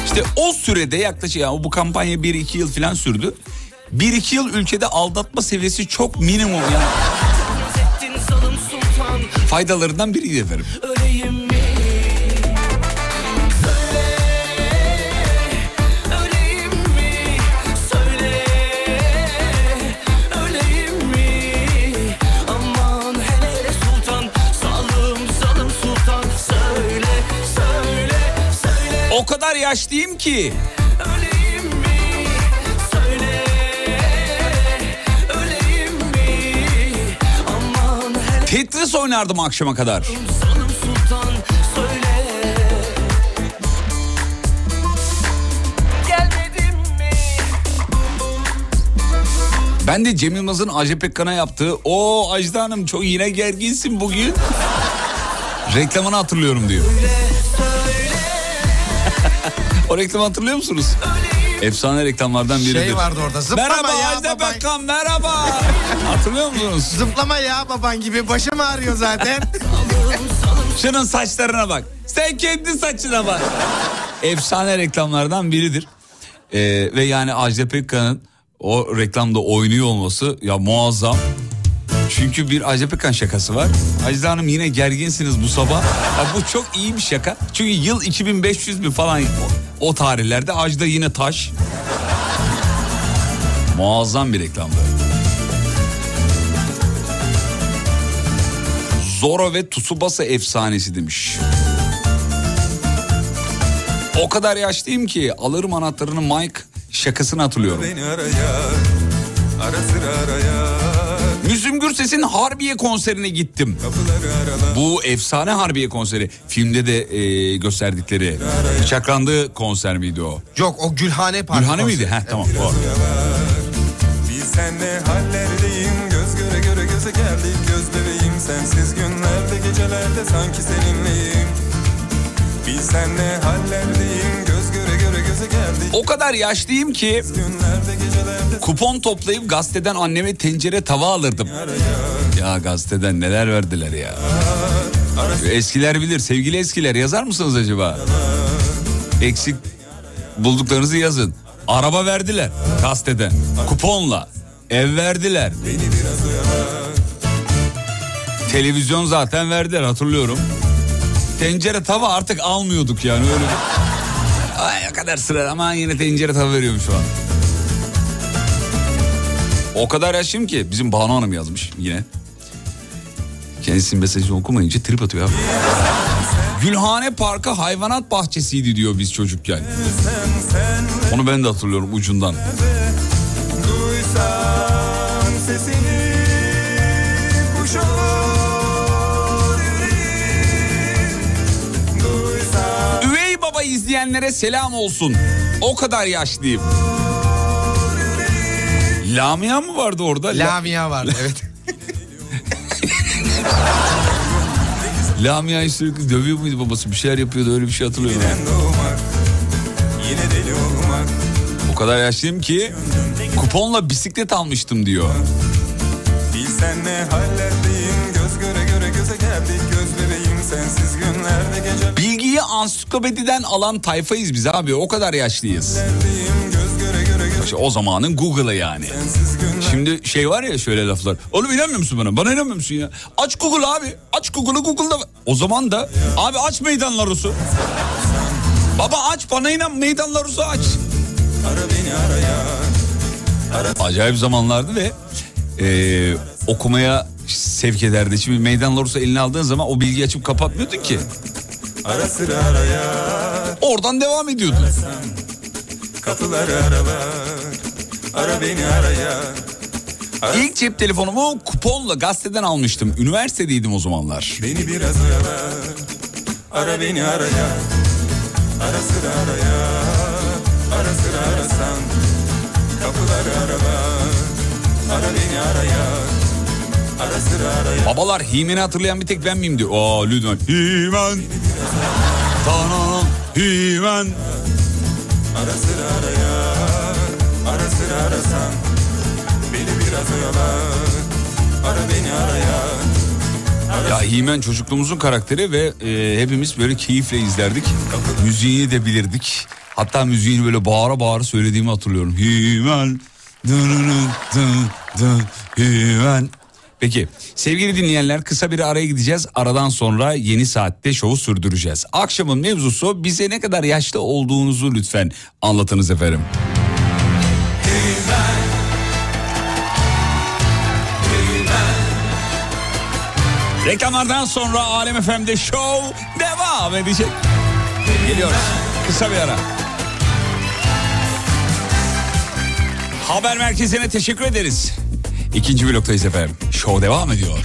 İşte o sürede yaklaşık yani bu kampanya 1-2 yıl falan sürdü. 1-2 yıl ülkede aldatma seviyesi çok minimum yani. Faydalarından biriydi efendim. Yaşlıyım ki Öleyim mi? Söyle Öleyim mi? Aman hele Tetris oynardım akşama kadar. sultan Söyle? Ben de Cem Yılmaz'ın Ajda Pekkan'a yaptığı o Ajda Hanım çok yine gerginsin bugün. Reklamını hatırlıyorum diyor. O reklamı hatırlıyor musunuz? Efsane reklamlardan biridir. Şey vardı orada zıplama Merhaba ya Ajda baban. Pekkan merhaba. hatırlıyor musunuz? Zıplama ya baban gibi başım ağrıyor zaten. Şunun saçlarına bak. Sen kendi saçına bak. Efsane reklamlardan biridir. Ee, ve yani Ajda Pekkan'ın o reklamda oynuyor olması ya muazzam. Çünkü bir Ajda Pekkan şakası var. Ajda Hanım yine gerginsiniz bu sabah. Ya bu çok iyi bir şaka. Çünkü yıl 2500 bir falan o, tarihlerde Ajda yine taş. Muazzam bir reklamdı. Zoro ve Tsubasa efsanesi demiş. O kadar yaşlıyım ki alırım anahtarını Mike şakasını hatırlıyorum. Beni araya Ara sıra araya Müslüm Gürses'in Harbiye konserine gittim. Bu efsane Harbiye konseri. Filmde de e, gösterdikleri. Bıçaklandı konser miydi o? Yok o Gülhane Parkı. Gülhane konseri. miydi? Heh tamam. Doğru. ne hallerdeyim Göz göre göre göze geldik Göz bebeğim sensiz günlerde Gecelerde sanki seninleyim Bilsen ne hallerdeyim O kadar yaşlıyım ki kupon toplayıp gazeteden anneme tencere tava alırdım. Ya gazeteden neler verdiler ya. Eskiler bilir sevgili eskiler yazar mısınız acaba? Eksik bulduklarınızı yazın. Araba verdiler gazeteden kuponla. Ev verdiler. Televizyon zaten verdiler hatırlıyorum. Tencere tava artık almıyorduk yani öyle. Ay kadar sıra ama yine tencere tava veriyorum şu an. O kadar yaşlıyım ki bizim Banu Hanım yazmış yine. Kendisinin mesajını okumayınca trip atıyor abi. Gülhane Parkı hayvanat bahçesiydi diyor biz çocukken. Onu ben de hatırlıyorum ucundan. Duysam sesini Baba izleyenlere selam olsun. O kadar yaşlıyım. Lamia mı vardı orada? La- Lamia vardı evet. Lamia'yı sürekli dövüyor muydu babası? Bir şeyler yapıyordu öyle bir şey hatırlıyorum. Ben doğmak Yine deli olmak O kadar yaşlıyım ki kuponla bisiklet almıştım diyor. Bilsen ne hallerdeyim ansiklopediden alan tayfayız biz abi o kadar yaşlıyız. O zamanın Google'ı yani. Şimdi şey var ya şöyle laflar. Oğlum inanmıyor musun bana? Bana inanmıyor musun ya? Aç Google abi. Aç Google'ı Google'da. O zaman da abi aç meydanlar Rus'u. Baba aç bana inan meydanlar Rus'u aç. Acayip zamanlardı ve e, okumaya sevk ederdi. Şimdi meydan Rus'u eline aldığın zaman o bilgiyi açıp kapatmıyordun ki. Ara sıra araya. Oradan devam ediyordun. Kapıları aralar. Ara beni araya. İlk cep telefonumu kuponla gazeteden almıştım. Üniversitedeydim o zamanlar. Beni biraz oyalar Ara beni araya. Ara sıra araya. Ara sıra arasan. Kapıları aralar. Ara beni Ara araya Babalar Himen'i hatırlayan bir tek ben miyim diyor. Aa lütfen. Himen. Tanrım. Himen. Ara sıra araya Ara sıra arasan Beni biraz oyalar Ara beni araya Ya Himen çocukluğumuzun karakteri ve e, hepimiz böyle keyifle izlerdik. Müziğini de bilirdik. Hatta müziğini böyle bağıra bağıra söylediğimi hatırlıyorum. Himen. dınının, dın, dın, Himen. Peki sevgili dinleyenler kısa bir araya gideceğiz. Aradan sonra yeni saatte şovu sürdüreceğiz. Akşamın mevzusu bize ne kadar yaşlı olduğunuzu lütfen anlatınız efendim. Reklamlardan sonra Alem FM'de show devam edecek. Geliyoruz. Kısa bir ara. Haber merkezine teşekkür ederiz. İkinci bloktayız efendim. Show devam ediyor.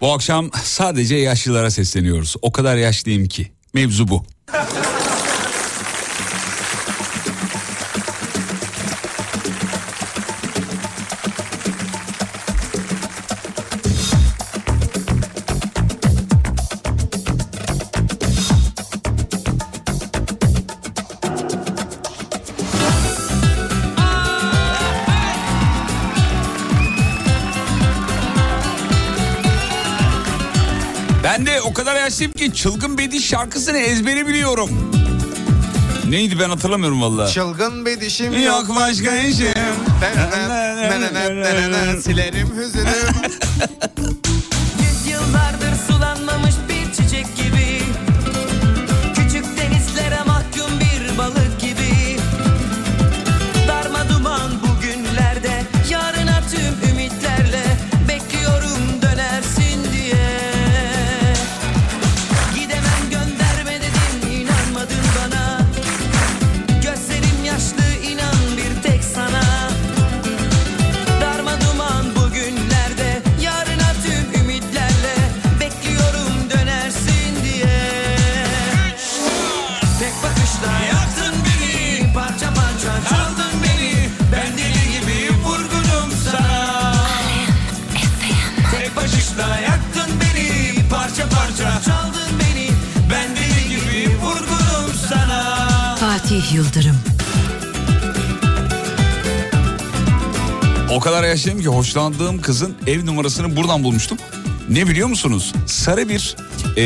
Bu akşam sadece yaşlılara sesleniyoruz. O kadar yaşlıyım ki. Mevzu bu. Yaşlıyım ki çılgın bediş şarkısını ezberi biliyorum. Neydi ben hatırlamıyorum valla. Çılgın bir dişim yok. Yok başka işim. Silerim hüzünüm. Kadar yaşlıyım ki hoşlandığım kızın ev numarasını buradan bulmuştum. Ne biliyor musunuz? Sarı bir ee,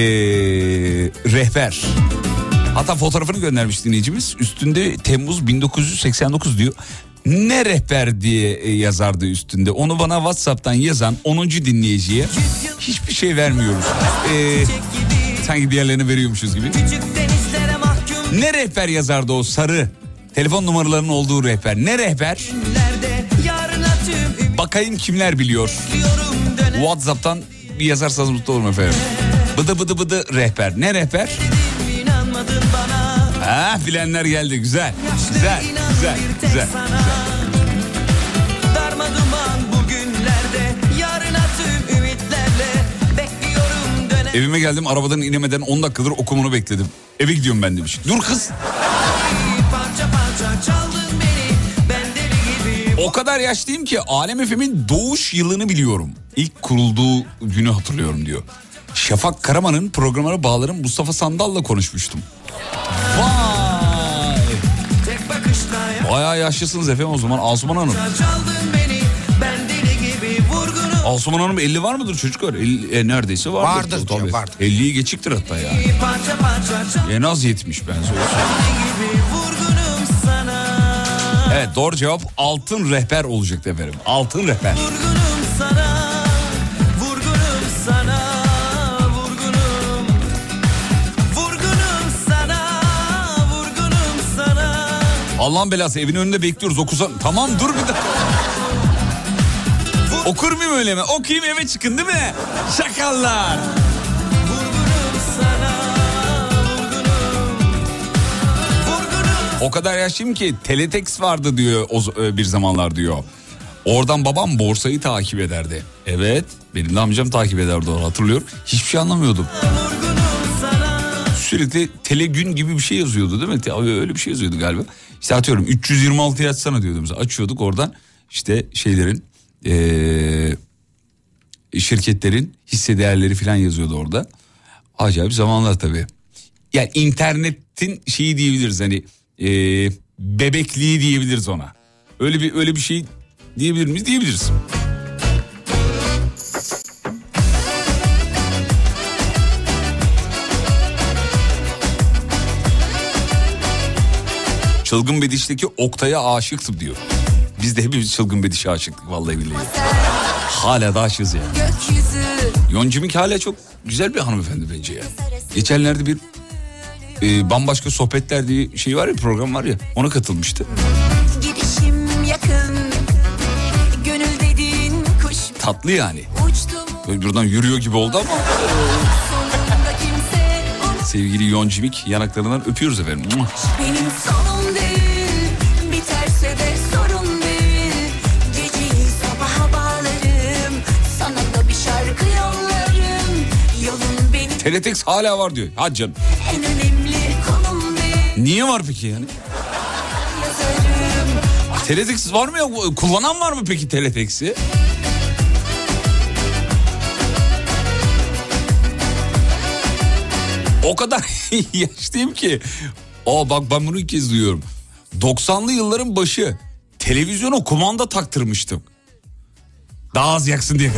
rehber. Hatta fotoğrafını göndermiş dinleyicimiz. Üstünde Temmuz 1989 diyor. Ne rehber diye e, yazardı üstünde. Onu bana WhatsApp'tan yazan 10. dinleyiciye hiçbir şey vermiyoruz. Ee, sanki diğerlerini veriyormuşuz gibi. Ne rehber yazardı o sarı? Telefon numaralarının olduğu rehber. Ne rehber? Bakayım kimler biliyor. WhatsApp'tan bir yazarsanız mutlu olurum efendim. Bıdı bıdı bıdı rehber. Ne rehber? Ha bilenler geldi. Güzel. Güzel. Güzel. Güzel. Evime geldim arabadan inemeden 10 dakikadır okumunu bekledim. Eve gidiyorum ben demiş. Dur kız. O kadar yaşlıyım ki Alem FM'in doğuş yılını biliyorum. İlk kurulduğu günü hatırlıyorum diyor. Şafak Karaman'ın programına bağlarım Mustafa Sandal'la konuşmuştum. Vay. Bayağı yaşlısınız efendim o zaman Asuman Hanım. Asuman Hanım 50 var mıdır çocuklar? 50, e, neredeyse vardır. Vardır Tabii. vardır. 50'yi geçiktir hatta ya. Parça parça çaldın En az 70 ben söyleyeyim. Evet doğru cevap altın rehber olacaktı efendim. Altın rehber. Vurgunum sana Vurgunum sana Vurgunum Vurgunum sana Vurgunum sana Allah'ın belası evin önünde bekliyoruz okusan. Tamam dur bir dakika. Okur muyum öyle mi? Okuyayım eve çıkın değil mi? Şakallar. O kadar yaşlıyım ki teletext vardı diyor o, e, bir zamanlar diyor. Oradan babam borsayı takip ederdi. Evet benim de amcam takip ederdi onu hatırlıyorum. Hiçbir şey anlamıyordum. Sürekli telegün gibi bir şey yazıyordu değil mi? Te- Öyle bir şey yazıyordu galiba. İşte atıyorum 326 yazsana diyordu mesela. Açıyorduk oradan işte şeylerin eee, şirketlerin hisse değerleri falan yazıyordu orada. Acayip zamanlar tabii. Yani internetin şeyi diyebiliriz hani eee, bebekliği diyebiliriz ona. Öyle bir öyle bir şey diyebilir miyiz? Diyebiliriz. Çılgın Bediş'teki Oktay'a aşıktım diyor. Biz de hepimiz Çılgın Bediş'e aşıktık vallahi billahi. Hala da aşığız yani. Yoncimik hala çok güzel bir hanımefendi bence ya. Geçenlerde bir e, bambaşka sohbetler diye şey var ya program var ya ona katılmıştı. Yakın Gönül dediğin kuş Tatlı yani. Böyle buradan yürüyor gibi oldu ama sevgili Yoncimik yanaklarından öpüyoruz efendim. Benim sonum değil Biterse de sorun değil Geceyi sabaha bağlarım Sana da bir şarkı yollarım Yolun benim Teletext hala var diyor. Hadi canım. Niye var peki yani? Teletext var mı ya? Kullanan var mı peki Teletext'i? O kadar yaşlıyım ki. Aa bak ben bunu ilk kez duyuyorum. 90'lı yılların başı televizyona kumanda taktırmıştım. Daha az yaksın diye.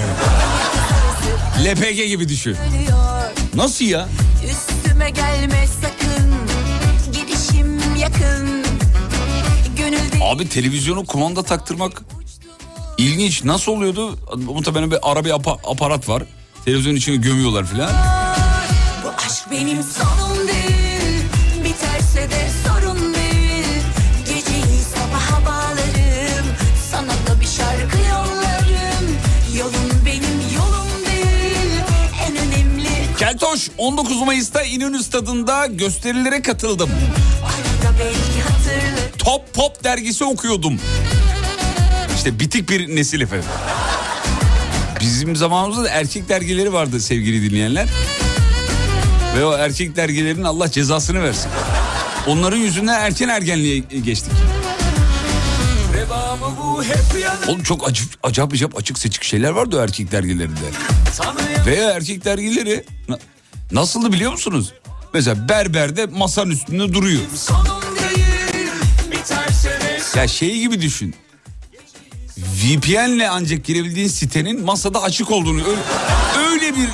LPG gibi düşün. Nasıl ya? Üstüme gelme Abi televizyonu kumanda taktırmak ilginç. Nasıl oluyordu? Muhtemelen bir ara bir apa- aparat var. Televizyon içine gömüyorlar filan. Bu aşk benim sonum değil Biterse de sorun değil Geceyi sabaha bağlarım Sana da bir şarkı yollarım Yolun benim yolum değil En önemli Keltoş 19 Mayıs'ta İnönü Stadı'nda gösterilere katıldım. arada hatırlı Top Pop dergisi okuyordum. İşte bitik bir nesil efendim. Bizim zamanımızda da erkek dergileri vardı sevgili dinleyenler. Ve o erkek dergilerin Allah cezasını versin. Onların yüzünden erken ergenliğe geçtik. Oğlum çok acı, acayip acayip açık seçik şeyler vardı o erkek dergilerinde. Veya erkek dergileri na- nasıldı biliyor musunuz? Mesela berberde masanın üstünde duruyor. de Ya şey gibi düşün. VPN'le ancak girebildiğin sitenin masada açık olduğunu öyle, öyle bir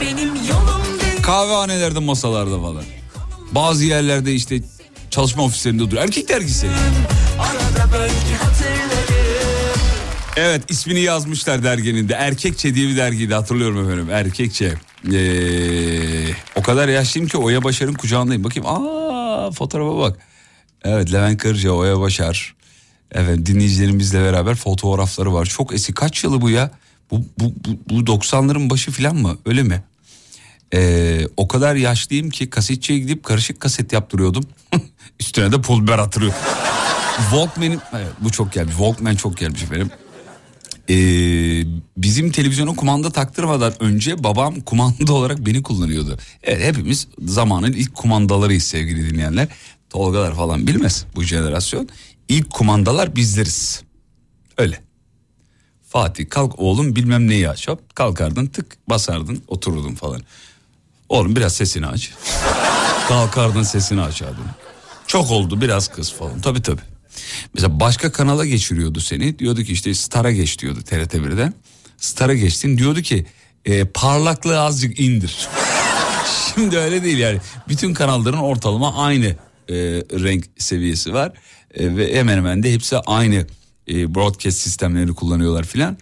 Benim yolum değil kahvehanelerde masalarda falan. Bazı yerlerde işte çalışma ofislerinde duruyor. Erkek dergisi. Evet ismini yazmışlar derginin de. Erkekçe diye bir dergiydi hatırlıyorum efendim. Erkekçe. Ee, o kadar yaşlıyım ki Oya Başar'ın kucağındayım. Bakayım aa fotoğrafa bak. Evet Levent Kırca, Oya Başar. Evet dinleyicilerimizle beraber fotoğrafları var. Çok eski. Kaç yılı bu ya? Bu, bu, bu, bu 90'ların başı falan mı? Öyle mi? Ee, o kadar yaşlıyım ki kasetçiye gidip karışık kaset yaptırıyordum. Üstüne de pul biber atırıyor. Walkman'in evet, bu çok gelmiş. Walkman çok gelmiş efendim. Ee, bizim televizyona kumanda taktırmadan önce babam kumanda olarak beni kullanıyordu. Evet hepimiz zamanın ilk kumandalarıyız sevgili dinleyenler. Tolgalar falan bilmez bu jenerasyon. İlk kumandalar bizleriz. Öyle. Fatih kalk oğlum bilmem neyi aç. Hop kalkardın tık basardın otururdun falan. Oğlum biraz sesini aç. Kalkardın sesini açardın. Çok oldu biraz kız falan. Tabii tabii. Mesela başka kanala geçiriyordu seni. Diyordu ki işte Star'a geç diyordu TRT 1'den. Star'a geçtin diyordu ki e, parlaklığı azıcık indir. Şimdi öyle değil yani. Bütün kanalların ortalama aynı e, renk seviyesi var. E, ve hemen hemen de hepsi aynı e, broadcast sistemlerini kullanıyorlar filan.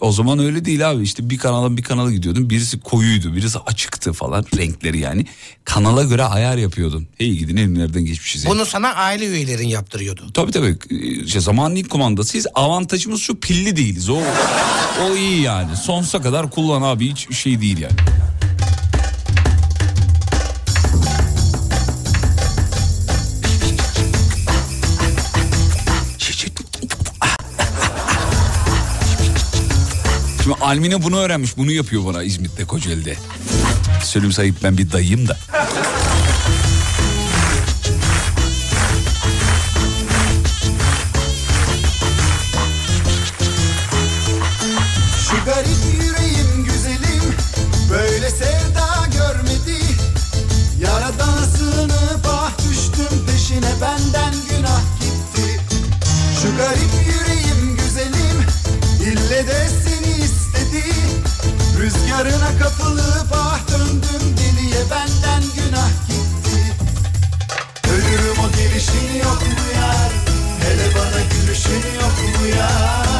O zaman öyle değil abi işte bir kanaldan bir kanala gidiyordun birisi koyuydu birisi açıktı falan renkleri yani kanala göre ayar yapıyordun. Hey gidin elimlerden geçmişiz. yani. Bunu sana aile üyelerin yaptırıyordu. Tabii tabii işte zamanın ilk kumandasıyız avantajımız şu pilli değiliz o, o iyi yani sonsuza kadar kullan abi hiç şey değil yani. Şimdi Almine bunu öğrenmiş bunu yapıyor bana İzmit'te Kocaeli'de. Söyleyeyim sayıp ben bir dayıyım da. Rüzgarına kapılıp ah döndüm deliye benden günah gitti. Ölürüm o gelişin yok mu yar. Hele bana gülüşün yok mu yar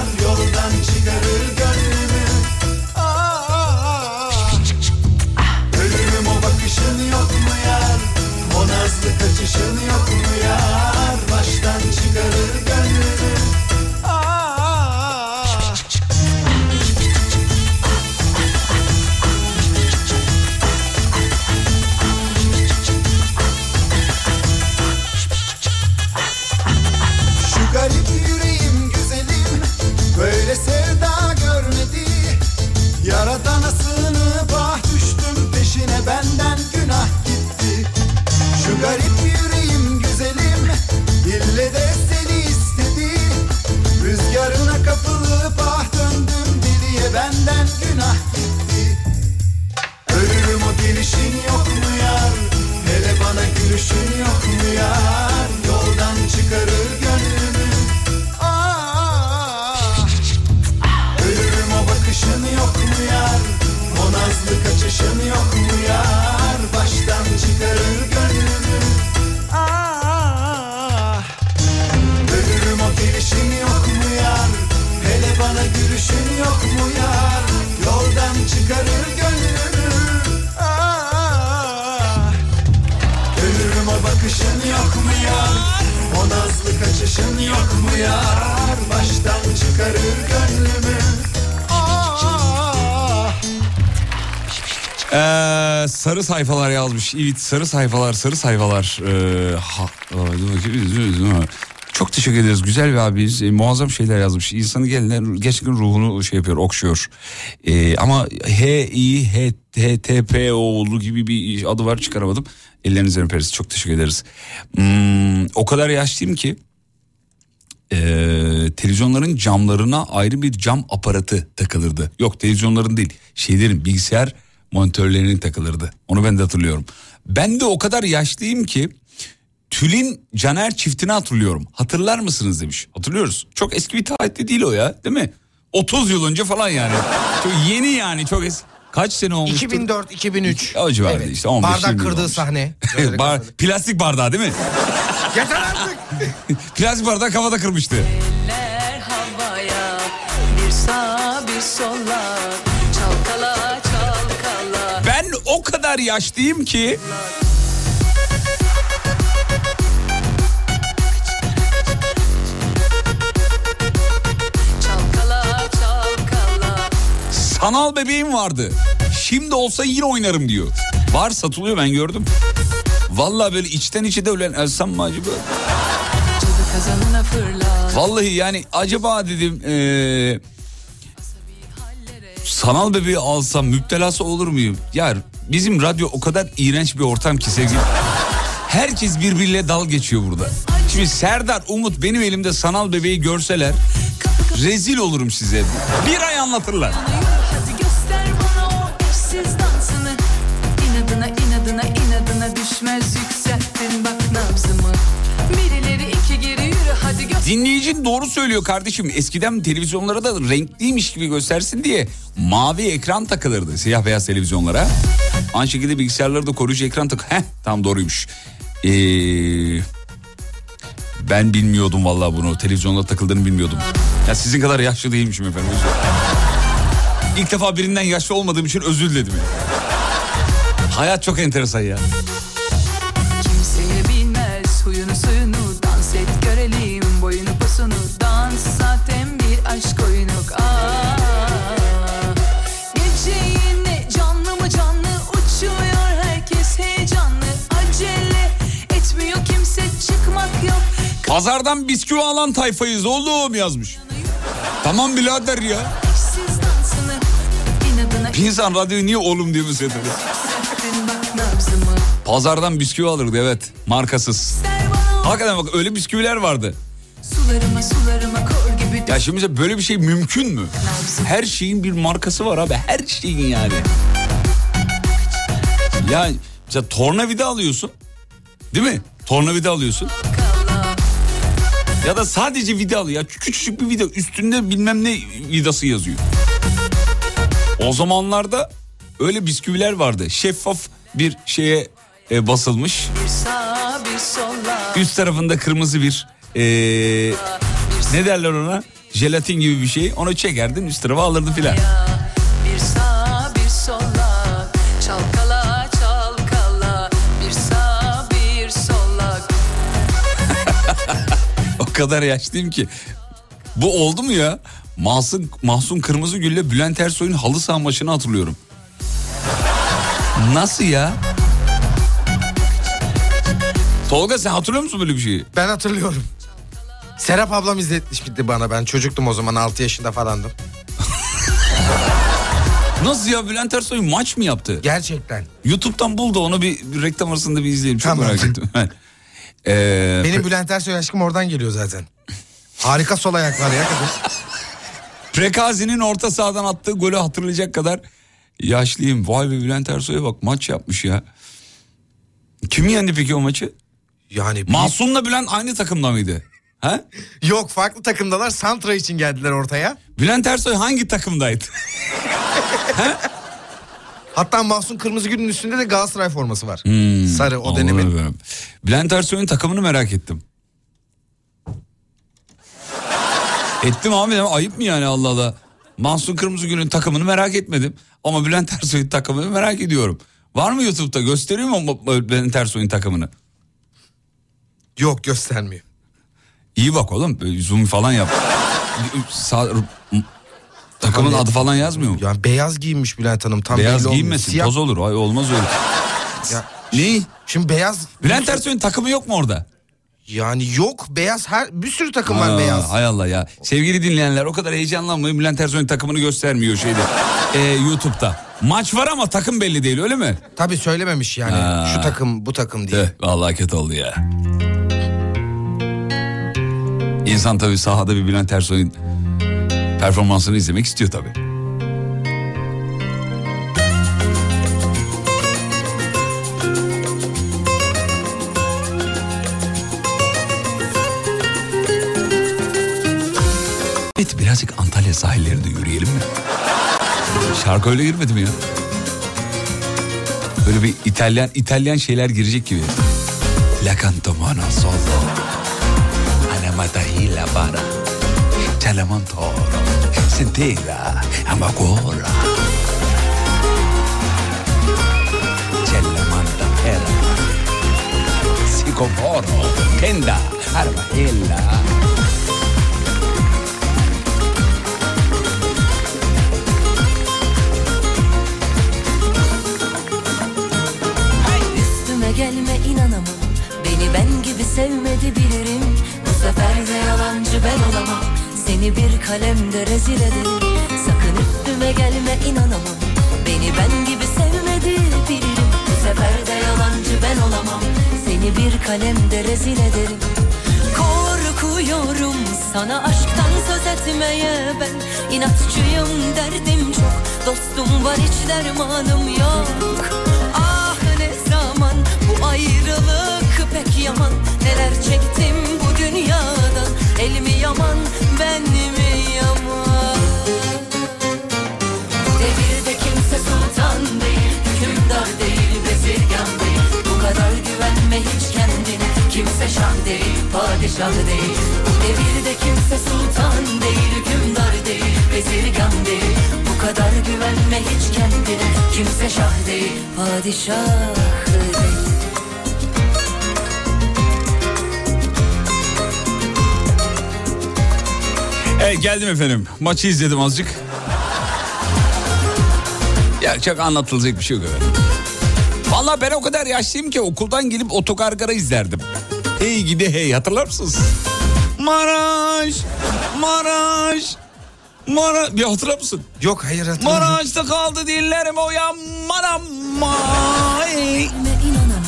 sayfalar yazmış. Evet sarı sayfalar sarı sayfalar. Dur bakayım. çok teşekkür ederiz. Güzel bir abimiz. Ee, muazzam şeyler yazmış. İnsanı geline gerçekten ruhunu şey yapıyor, okşuyor. Ee, ama H I H T T P oğlu gibi bir adı var çıkaramadım. Ellerinizden öperiz. Çok teşekkür ederiz. Hmm, o kadar yaşlıyım ki e, televizyonların camlarına ayrı bir cam aparatı takılırdı. Yok televizyonların değil şeylerin bilgisayar monitörlerinin takılırdı. Onu ben de hatırlıyorum. Ben de o kadar yaşlıyım ki Tülin Caner çiftini hatırlıyorum. Hatırlar mısınız demiş. Hatırlıyoruz. Çok eski bir tarihte değil o ya değil mi? 30 yıl önce falan yani. Çok yeni yani çok eski. Kaç sene olmuştur? 2004-2003. O civarda işte 15 Bardak kırdığı olmuş. sahne. Bar- plastik bardağı değil mi? Yeter artık. plastik bardağı kafada kırmıştı. Kadar yaşlıyım ki sanal bebeğim vardı. Şimdi olsa yine oynarım diyor. Var satılıyor ben gördüm. Vallahi böyle içten içe de ölen Elsem mi acaba? Vallahi yani acaba dedim eee, sanal bebeği alsam müptelası olur muyum? Ya bizim radyo o kadar iğrenç bir ortam ki sevgili. Herkes birbiriyle dal geçiyor burada. Şimdi Serdar, Umut benim elimde sanal bebeği görseler rezil olurum size. Bir ay anlatırlar. Dinleyicin doğru söylüyor kardeşim. Eskiden televizyonlara da renkliymiş gibi göstersin diye mavi ekran takılırdı siyah beyaz televizyonlara. Aynı şekilde bilgisayarlara da koruyucu ekran tak. Heh tam doğruymuş. Ee, ben bilmiyordum vallahi bunu. Televizyonda takıldığını bilmiyordum. Ya sizin kadar yaşlı değilmişim efendim. İlk defa birinden yaşlı olmadığım için özür diledim. Hayat çok enteresan ya. Pazardan bisküvi alan tayfayız oğlum yazmış. Tamam birader ya. Bir insan radyoyu niye oğlum diye nabzımı Pazardan bisküvi alırdı evet markasız. Hakikaten bak öyle bisküviler vardı. sularıma sularıma kor gibi Ya şimdi mesela böyle bir şey mümkün mü? Her şeyin bir markası var abi her şeyin yani. Ya mesela tornavida alıyorsun değil mi? Tornavida alıyorsun. Ya da sadece vida alıyor. Ya küçücük bir vida üstünde bilmem ne vidası yazıyor. O zamanlarda öyle bisküviler vardı. Şeffaf bir şeye e, basılmış. Üst tarafında kırmızı bir e, ne derler ona? Jelatin gibi bir şey. Onu çekerdin üst tarafa alırdın filan. Kadar yaşlıyım ki. Bu oldu mu ya? Mahsun, Mahsun Kırmızıgül'le Bülent Ersoy'un halı saha maçını hatırlıyorum. Nasıl ya? Tolga sen hatırlıyor musun böyle bir şeyi? Ben hatırlıyorum. Serap ablam izletmişti bana ben çocuktum o zaman 6 yaşında falandım. Nasıl ya Bülent Ersoy maç mı yaptı? Gerçekten. YouTube'dan bul da onu bir, bir reklam arasında bir izleyelim. Çok Tamam. merak ettim. Ee, Benim Bülent Ersoy aşkım oradan geliyor zaten. Harika sol ayak var ya kadın. Prekazi'nin orta sahadan attığı golü hatırlayacak kadar yaşlıyım. Vay be Bülent Ersoy'a bak maç yapmış ya. Kim yendi peki o maçı? Yani bir- Masum'la Bülent aynı takımda mıydı? Ha? yok farklı takımdalar Santra için geldiler ortaya. Bülent Ersoy hangi takımdaydı? Hatta Mahsun Kırmızıgül'ün üstünde de Galatasaray forması var. Hmm, Sarı o dönemin. Allah. Bülent Ersoy'un takımını merak ettim. Ettim abi ayıp mı yani Allah Allah. Mahsun Kırmızıgül'ün takımını merak etmedim. Ama Bülent Ersoy'un takımını merak ediyorum. Var mı YouTube'da gösteriyor mu Bülent Ersoy'un takımını? Yok göstermiyor. İyi bak oğlum zoom falan yap. Sağ, takımın Tamam, adı falan yazmıyor mu? Yani beyaz giyinmiş Bülent Hanım tam Beyaz belli giyinmesin Siyah- toz olur. Ay, olmaz öyle. Ya, Ne? Şimdi beyaz Bülent Ersoy'un takımı yok mu orada? yani yok beyaz her bir sürü takım var beyaz. Hay Allah ya. Sevgili dinleyenler o kadar heyecanlanmayın. Bülent Ersoy'un takımını göstermiyor şeyde. Ee, YouTube'da. Maç var ama takım belli değil öyle mi? Tabii söylememiş yani Ha. şu takım bu takım diye. Tüh, vallahi kötü oldu ya. İnsan tabii sahada bir Bülent Ersoy'un performansını izlemek istiyor tabii. Evet birazcık Antalya sahillerinde yürüyelim mi? Şarkı öyle girmedi mi ya? Böyle bir İtalyan İtalyan şeyler girecek gibi. La canto solo. Alla matahila para. Chalamantoro. Sentila. Amagora. Chalamanta era. Sicoforo. Tenda. Armahella. Üstüme gelme inanamam Beni ben gibi sevmedi bilirim Bu sefer de yalancı ben olamam Seni bir kalemde ederim Sakın üstüme gelme inanamam. Beni ben gibi sevmedi bilirim Bu sefer de yalancı ben olamam. Seni bir kalemde rezil ederim. Korkuyorum sana aşktan söz etmeye ben. İnatçıyım derdim çok. Dostum var hiç dermanım yok. Ah ne zaman bu ayrılık pek yaman. Neler çektim güvenme hiç kendine Kimse şah değil padişah değil Bu devirde kimse sultan değil Hükümdar değil bezirgan değil Bu kadar güvenme hiç kendine Kimse şah değil padişah değil Evet geldim efendim. Maçı izledim azıcık. Ya çok anlatılacak bir şey yok efendim. Valla ben o kadar yaşlıyım ki okuldan gelip otogargara izlerdim. Hey gidi hey hatırlar mısınız? Maraş, Maraş, Maraş. Bir hatırlar mısın? Yok hayır hatırlamıyorum. Maraş'ta kaldı dillerim o ya maram inanamam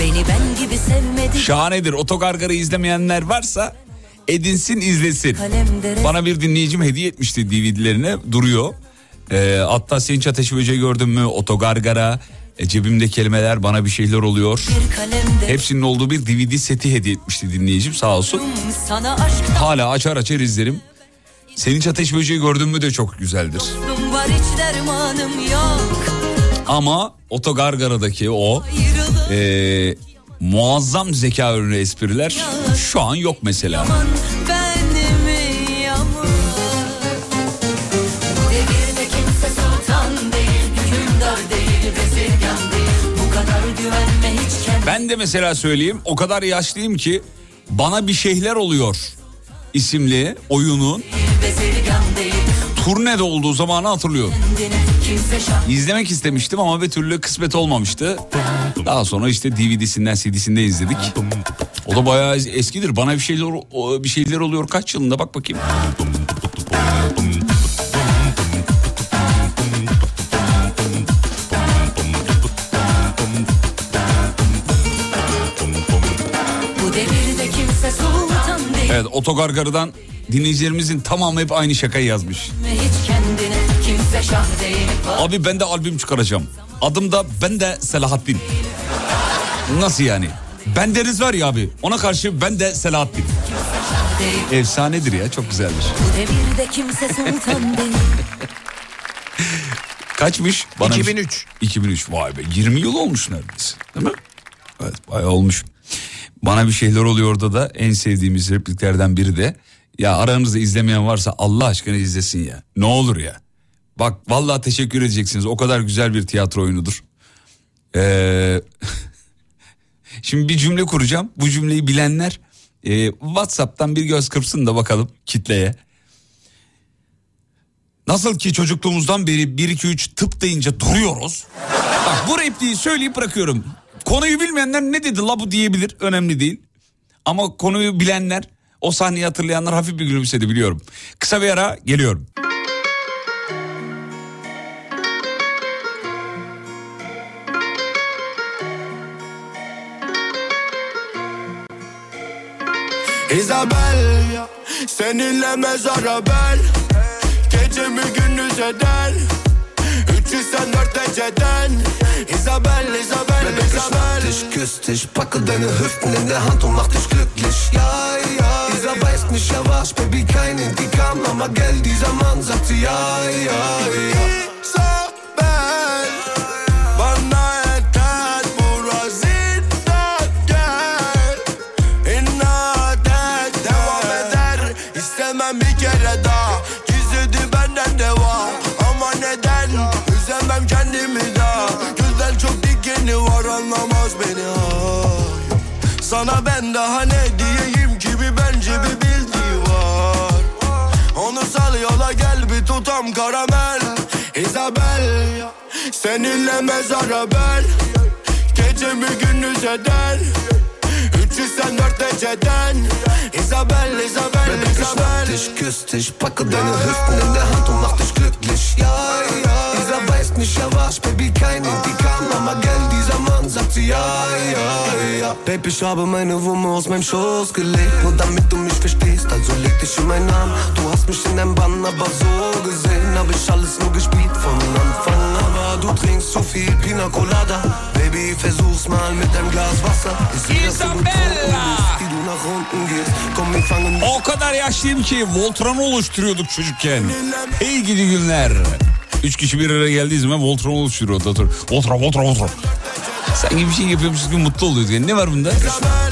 Beni ben gibi sevmedi Şahanedir. Otogargarı izlemeyenler varsa edinsin izlesin. Bana bir dinleyicim hediye etmişti DVD'lerine duruyor. Ee, hatta Sevinç Ateş Böceği gördün mü? Otogargara, e, cebimde kelimeler bana bir şeyler oluyor. bir Hepsinin olduğu bir DVD seti hediye etmişti dinleyicim sağ olsun. Hala açar açar izlerim. Sevinç Ateş Böceği gördün mü de çok güzeldir. var hiç Ama Otogargara'daki o Ayrılık e, muazzam zeka ürünü espriler şu an yok mesela. yaman Ben de mesela söyleyeyim o kadar yaşlıyım ki bana bir şeyler oluyor isimli oyunun turnede olduğu zamanı hatırlıyorum. İzlemek istemiştim ama bir türlü kısmet olmamıştı. Daha sonra işte DVD'sinden CD'sinden izledik. O da bayağı eskidir. Bana bir şeyler bir şeyler oluyor kaç yılında bak bakayım. Evet otogargarıdan dinleyicilerimizin tamamı hep aynı şakayı yazmış. Hiç kendine kimse şah değil Abi ben de albüm çıkaracağım. Adım da ben de Selahattin. Nasıl yani? Bendeniz var ya abi. Ona karşı ben de Selahattin. Efsanedir ya çok güzeldir. Kaçmış? Bana bir- 2003. 2003 vay be 20 yıl olmuş neredeyse değil mi? Evet bayağı olmuş. Bana bir şeyler oluyor orada da en sevdiğimiz repliklerden biri de ya aranızda izlemeyen varsa Allah aşkına izlesin ya. Ne olur ya. Bak vallahi teşekkür edeceksiniz. O kadar güzel bir tiyatro oyunudur. Ee, şimdi bir cümle kuracağım. Bu cümleyi bilenler Ee, Whatsapp'tan bir göz kırpsın da bakalım kitleye. Nasıl ki çocukluğumuzdan beri 1 2 3 tıp deyince duruyoruz. Bak bu repliği söyleyip bırakıyorum. Konuyu bilmeyenler ne dedi la bu diyebilir. Önemli değil. Ama konuyu bilenler o sahneyi hatırlayanlar hafif bir gülümsedi biliyorum. Kısa bir ara geliyorum. Isabel Seninle mezara ben Gecemi gündüz eden 304 dereceden Isabel, Isabel, Isabel Ich küss dich, packe deine Hüften in der Hand und mach dich glücklich. Ja, ja, dieser weiß nicht, er war's, Baby, kein Indikam, aber Geld, dieser Mann sagt sie ja, ja, ja. Anlamaz beni ay. Sana ben daha ne diyeyim ki bir bence bir bildiği var. Onu sal yola gel bir tutam karamel. Isabel Seninle mezara ben. Gecemi gündüz eden 304 dereceden. Isabel, Isabel, Baby, ich Isabel. dich, küss dich, packe deine Hüften in der Hand und mach dich glücklich. Ja, ja, weiß nicht, er war's, Baby, kein Indikam, aber Geld, dieser Mann sagt sie ja, ja, ja. Baby, ich habe meine Wumme aus meinem Schoß gelegt, nur damit du mich verstehst, also leg dich in meinen Arm. Du hast mich in deinem Bann, aber so gesehen, hab ich alles nur gespielt von Anfang an. Aber du trinkst zu viel Pina Colada, Baby, versuch's mal mit einem Glas Wasser. Ich O kadar yaşlıyım ki Voltron'u oluşturuyorduk çocukken. Hey gidi günler. Üç kişi bir araya geldiği zaman Voltron oluşturuyordu. Otur. Voltron, Voltron, Voltron. Sanki bir şey yapıyormuşuz gibi mutlu oluyordu. Yani ne var bunda?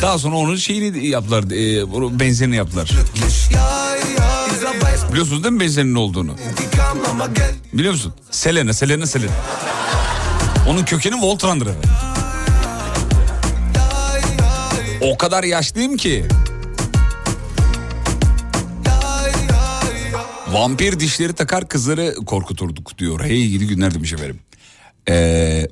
Daha sonra onun şeyini yaptılar. E, benzerini yaptılar. Biliyorsunuz değil mi benzerinin olduğunu? Biliyor musun? Selena, Selena, Selena. Onun kökeni Voltran'dır efendim. O kadar yaşlıyım ki. Vampir dişleri takar kızları korkuturduk diyor. Hey gidi günler demiş efendim. Ee,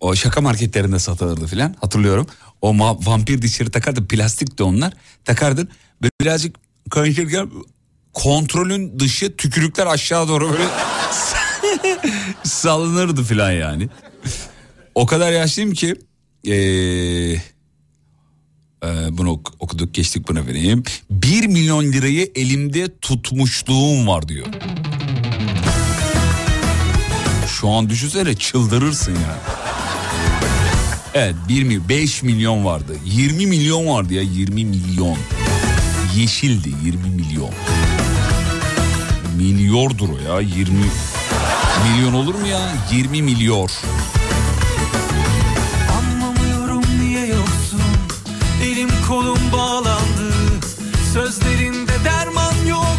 o şaka marketlerinde satılırdı filan hatırlıyorum. O ma- vampir dişleri takardı plastikti onlar. Takardın böyle birazcık konuşurken kontrolün dışı tükürükler aşağı doğru böyle sallanırdı filan yani. O kadar yaşlıyım ki ee, ee, bunu ok- okuduk geçtik buna vereyim. 1 milyon lirayı elimde tutmuşluğum var diyor. Şu an düşünsene çıldırırsın ya. Evet 1 mi 5 milyon vardı. 20 milyon vardı ya 20 milyon. Yeşildi 20 milyon. Milyordur o ya 20 milyon olur mu ya? 20 milyon. Kolum bağlandı. Sözlerinde derman yok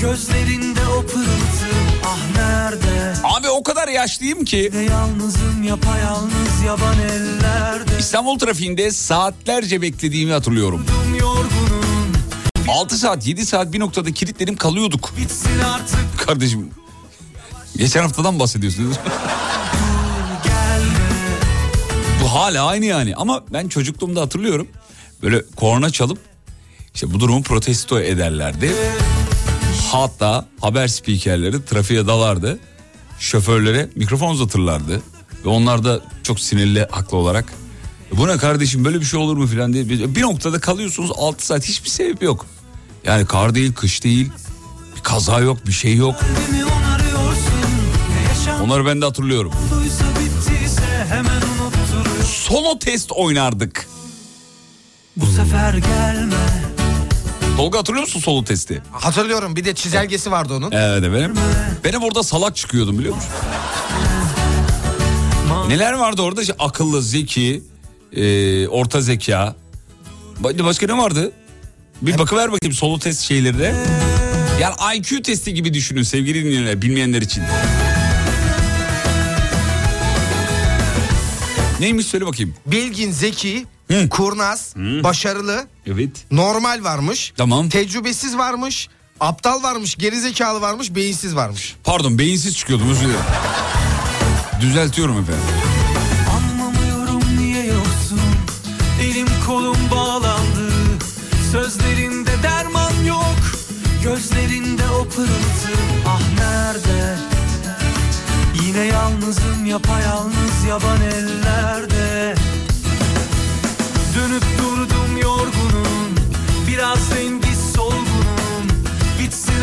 Gözlerinde o pırıltı. Ah nerede? Abi o kadar yaşlıyım ki. Ne yalnızım yapayalnız yaban ellerde. İstanbul trafiğinde saatlerce beklediğimi hatırlıyorum. Yorgunum. 6 saat 7 saat bir noktada kilitlenip kalıyorduk. bitsin artık. Kardeşim geçen haftadan bahsediyorsunuz. Bu hala aynı yani. Ama ben çocukluğumda hatırlıyorum. Böyle korna çalıp işte bu durumu protesto ederlerdi. Hatta haber spikerleri trafiğe dalardı. Şoförlere mikrofon uzatırlardı. Ve onlar da çok sinirli haklı olarak. Bu ne kardeşim böyle bir şey olur mu filan diye. Bir noktada kalıyorsunuz 6 saat hiçbir sebep yok. Yani kar değil kış değil. Bir kaza yok bir şey yok. Onları ben de hatırlıyorum. Solo test oynardık. Bu sefer gelme Tolga hatırlıyor musun solo testi? Hatırlıyorum bir de çizelgesi vardı onun. Evet efendim. Ben hep orada salak çıkıyordum biliyor musun? Neler vardı orada? İşte akıllı, zeki, e, orta zeka. Ba- Başka ne vardı? Bir bakıver bakayım solo test şeylerine. Yani IQ testi gibi düşünün sevgili dinleyenler, bilmeyenler için. Neymiş söyle bakayım. Bilgin, zeki, kurnaz, başarılı, Evet. normal varmış. Tamam. Tecrübesiz varmış, aptal varmış, gerizekalı varmış, beyinsiz varmış. Pardon beyinsiz çıkıyordum özür dilerim. Düzeltiyorum efendim. Anlamıyorum niye yoksun Elim kolum bağlandı Sözlerinde derman yok Gözlerinde o pırıltı Ah nerede Yine yalnızım yapayalnız yaban ellerde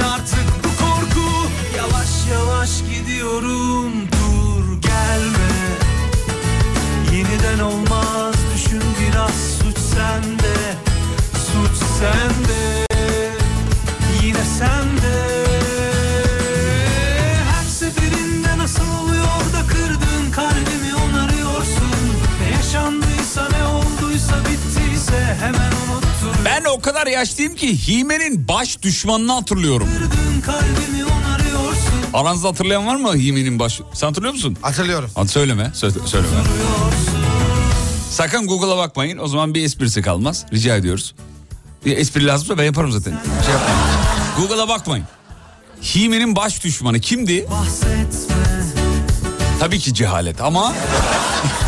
Artık bu korku. Yavaş yavaş gidiyorum Dur gelme. Yeniden olmaz düşün biraz suç sende. Suç sende kadar yaşlıyım ki Hime'nin baş düşmanını hatırlıyorum. Aranızda hatırlayan var mı Hime'nin baş... Sen hatırlıyor musun? Hatırlıyorum. Hadi söyleme. sö- söyleme. Sakın Google'a bakmayın. O zaman bir esprisi kalmaz. Rica ediyoruz. Bir espri lazımsa ben yaparım zaten. Şey yapmayın. Google'a bakmayın. Hime'nin baş düşmanı kimdi? Bahsetme Tabii ki cehalet ama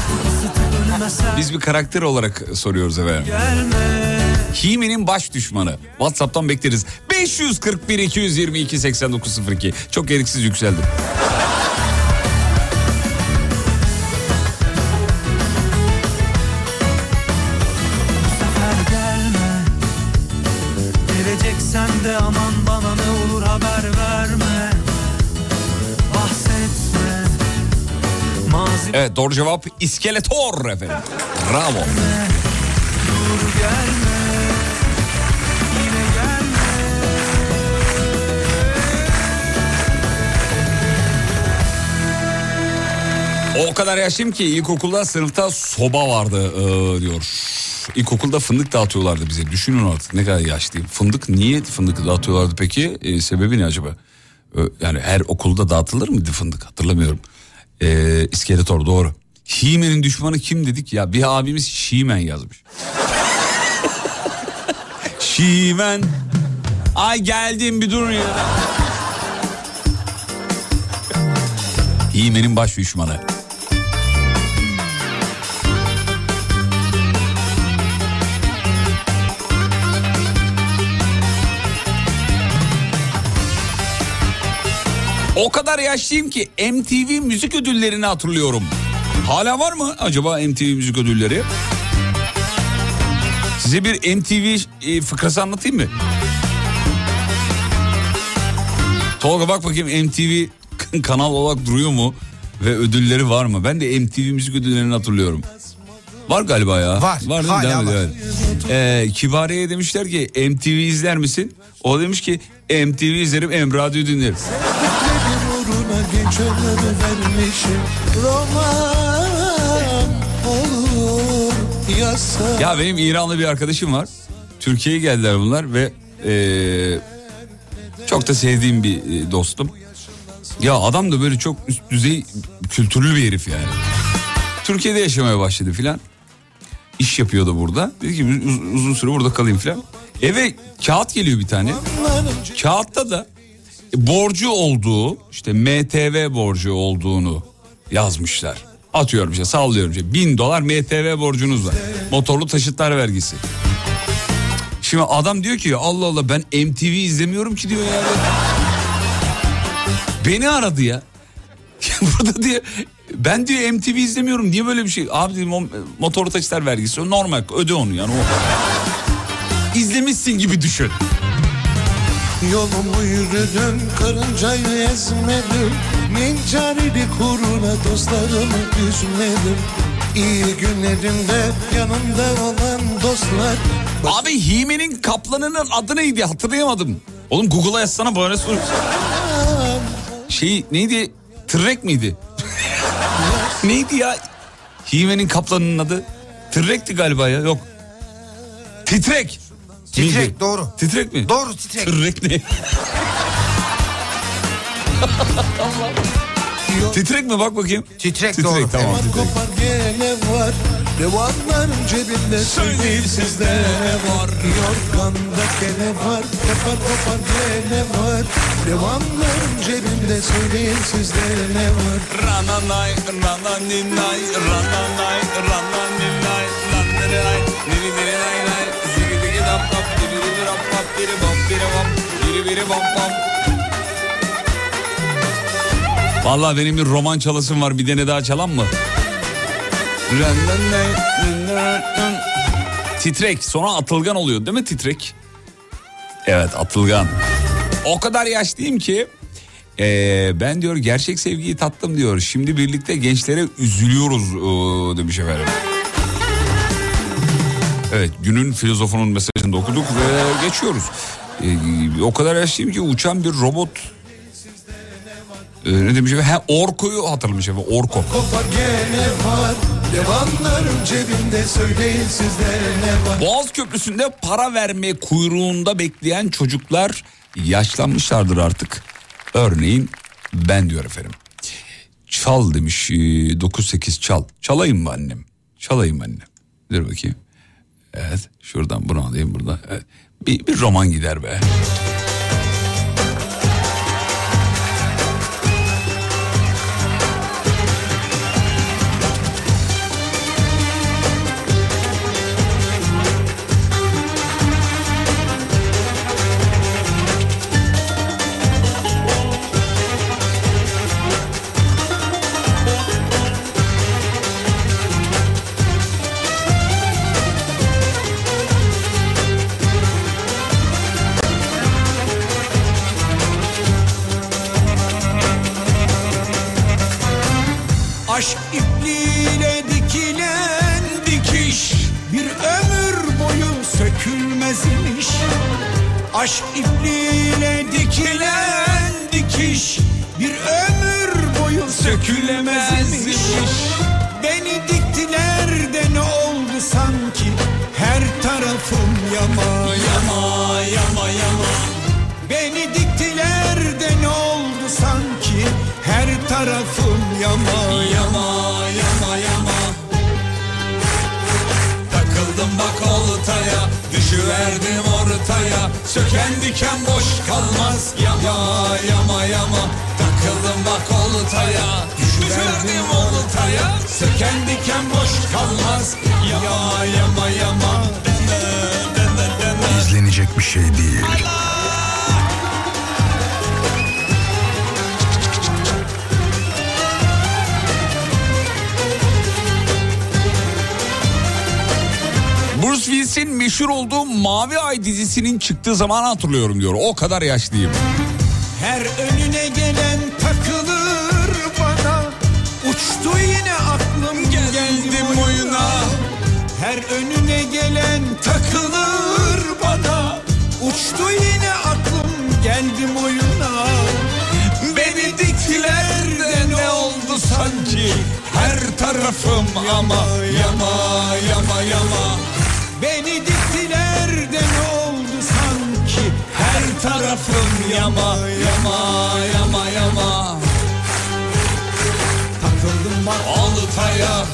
biz bir karakter olarak soruyoruz efendim. gelme Hime'nin baş düşmanı. WhatsApp'tan bekleriz. 541 222 8902. Çok gereksiz yükseldim. sefer gelme Geleceksen de aman bana ne olur haber verme Bahsetme Mazi Evet doğru cevap iskeletor efendim. Bravo. dur gelme O kadar yaşlıyım ki ilkokulda sınıfta soba vardı ee, diyor. İlkokulda fındık dağıtıyorlardı bize. Düşünün artık ne kadar yaşlıyım. Fındık niye fındık dağıtıyorlardı peki? Ee, sebebi ne acaba? Ee, yani her okulda dağıtılır mıydı fındık hatırlamıyorum. Ee, İskeletor doğru. Hime'nin düşmanı kim dedik? Ya bir abimiz Şimen yazmış. Şimen. Ay geldim bir durun ya. Hime'nin baş düşmanı. O kadar yaşlıyım ki MTV müzik ödüllerini hatırlıyorum. Hala var mı acaba MTV müzik ödülleri? Size bir MTV e, fıkrası anlatayım mı? Tolga bak bakayım MTV kanal olarak duruyor mu? Ve ödülleri var mı? Ben de MTV müzik ödüllerini hatırlıyorum. Var galiba ya. Var, Var değil hala var. evet. Ee, Kibariye'ye demişler ki MTV izler misin? O demiş ki MTV izlerim hem radyo dinlerim. Ömrümü vermişim Roman olur yasa Ya benim İranlı bir arkadaşım var. Türkiye'ye geldiler bunlar ve eee, çok da sevdiğim bir e, dostum. Ya adam da böyle çok üst düzey kültürlü bir herif yani. Türkiye'de yaşamaya başladı filan. İş yapıyordu burada. Dedi ki "Uz- uzun süre burada kalayım filan. Eve kağıt geliyor bir tane. Kağıtta da borcu olduğu işte MTV borcu olduğunu yazmışlar. Atıyorum işte sallıyorum işte bin dolar MTV borcunuz var. Motorlu taşıtlar vergisi. Şimdi adam diyor ki Allah Allah ben MTV izlemiyorum ki diyor ya. Beni aradı ya. Burada diyor ben diyor MTV izlemiyorum niye böyle bir şey? Abi dedim motorlu taşıtlar vergisi normal öde onu yani o. İzlemişsin gibi düşün. Yolumu yürüdüm karıncayı ezmedim Nincarili kuruna dostlarımı üzmedim İyi günlerimde yanımda olan dostlar Abi Hime'nin kaplanının adı neydi hatırlayamadım. Oğlum Google'a yazsana böyle sor. Şey neydi? Tırrek miydi? neydi ya? Hime'nin kaplanının adı? Tırrekti galiba ya yok. Titrek. Titrek Miydi? doğru. Titrek mi? Doğru titrek. Tırrek ne? Titrek mi bak bakayım. Titrek, Titrek doğru. tamam. Var Titrek. kopar gene var Devanların cebinde söyleyin sizde ne var Yorganda gene var Kopar kopar gene var Devanların cebinde söyleyin sizde ne var Rananay, rananinay, rananay, rananinay, rananinay, ninininay, nay, biri bam, biri bam, biri biri bam bam. Vallahi benim bir roman çalasım var bir tane daha çalan mı? Titrek sonra atılgan oluyor değil mi titrek? Evet atılgan. O kadar yaşlıyım ki ee, ben diyor gerçek sevgiyi tattım diyor. Şimdi birlikte gençlere üzülüyoruz ee, demiş efendim. Evet günün filozofunun mesajını da okuduk ve geçiyoruz. Ee, o kadar yaşlıyım ki uçan bir robot ee, ne demiş efendim? Ha, Orko'yu hatırlamış efendim Orko. Boğaz Köprüsü'nde para verme kuyruğunda bekleyen çocuklar yaşlanmışlardır artık. Örneğin ben diyor efendim. Çal demiş ee, 9-8 çal. Çalayım mı annem? Çalayım mı annem? Dur bakayım. Evet şuradan bunu alayım burada. Evet. Bir, bir roman gider be. Söken diken boş kalmaz. Yama yama yama. Takıldım bak oltaya. Düşüverdim oltaya. Söken diken boş kalmaz. Yama yama yama. İzlenecek bir şey değil. Bruce Willis'in meşhur olduğu Mavi Ay dizisinin çıktığı zamanı hatırlıyorum diyor. O kadar yaşlıyım. Her önüne gelen takılır bana. Uçtu yine aklım geldim oyuna. Her önüne gelen takılır bana. Uçtu yine aklım geldim oyuna. Beni diktiler de ne oldu sanki? Her tarafım yama yama yama yama yama yama yama yama. Takıldım bak oltaya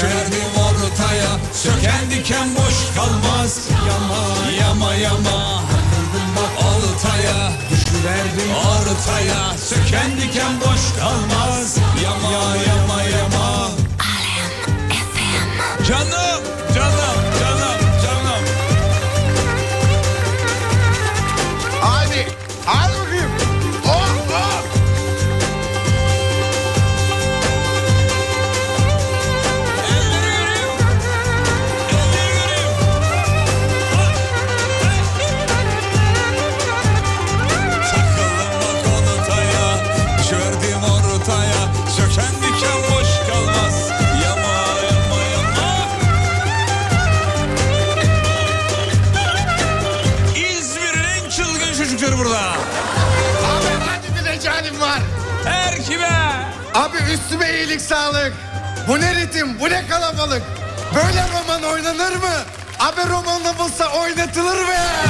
Düşerdim ortaya. Söken diken boş kalmaz. Yama yama yama. Takıldım bak oltaya Düşüverdim ortaya. Söken diken boş kalmaz. Yama yama yama Abi romanla bulsa oynatılır be.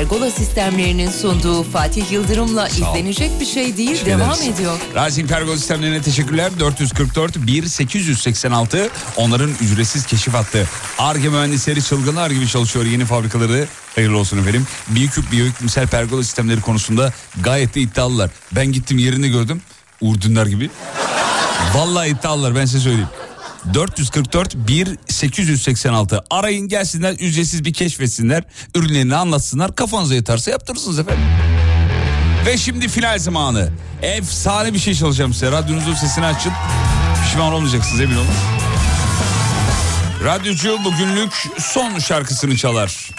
Pergola sistemlerinin sunduğu Fatih Yıldırım'la izlenecek bir şey değil Teşekkür devam ederiz. ediyor. Rising Pergo sistemlerine teşekkürler. 444 1886 onların ücretsiz keşif hattı. Arge mühendisleri çılgınlar gibi çalışıyor yeni fabrikaları. Hayırlı olsun efendim. Biyoküp biyoiklimsel pergola sistemleri konusunda gayet de iddialılar. Ben gittim yerini gördüm. Urdunlar gibi. Vallahi iddialılar ben size söyleyeyim. 444 1886 arayın gelsinler ücretsiz bir keşfetsinler ürünlerini anlatsınlar kafanıza yatarsa yaptırırsınız efendim. Ve şimdi final zamanı. Efsane bir şey çalacağım size. Radyonuzun sesini açın. Pişman olmayacaksınız emin olun. Radyocu bugünlük son şarkısını çalar.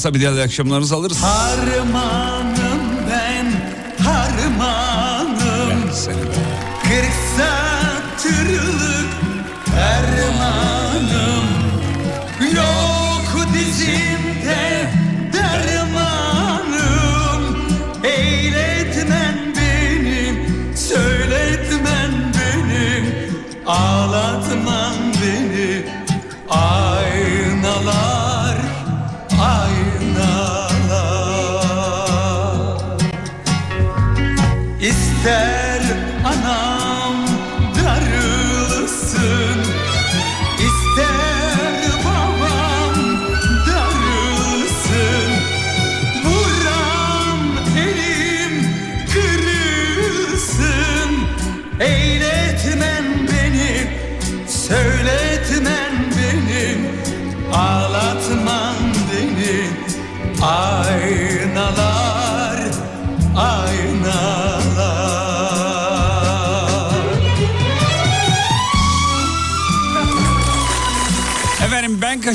Varsa bir diğer akşamlarınızı alırız. Harmanım ben harmanım. Kırk satırlık Yok dizimde dermanım. Eyletmen benim, söyletmen benim Ağlatman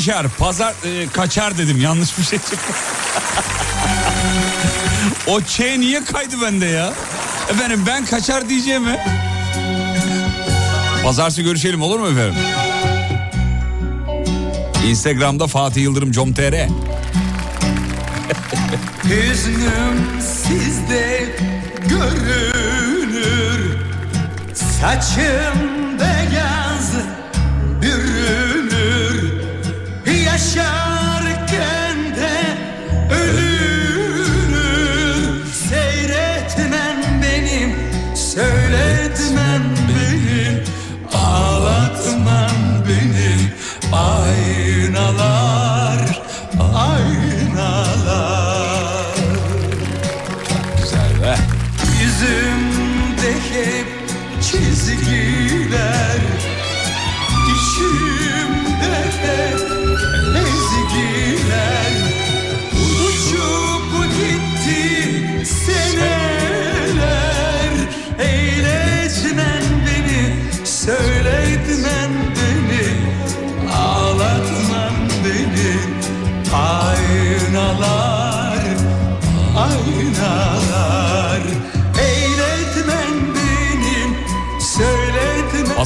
Kaşar. Pazar e, kaçar dedim. Yanlış bir şey çıktı. o Ç niye kaydı bende ya? Efendim ben kaçar diyeceğimi. Pazartesi görüşelim olur mu efendim? Instagram'da Fatih Yıldırım com.tr Hüznüm sizde görünür Saçım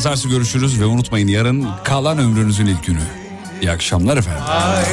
Pazartesi görüşürüz ve unutmayın yarın kalan ömrünüzün ilk günü. İyi akşamlar efendim. Aynalar,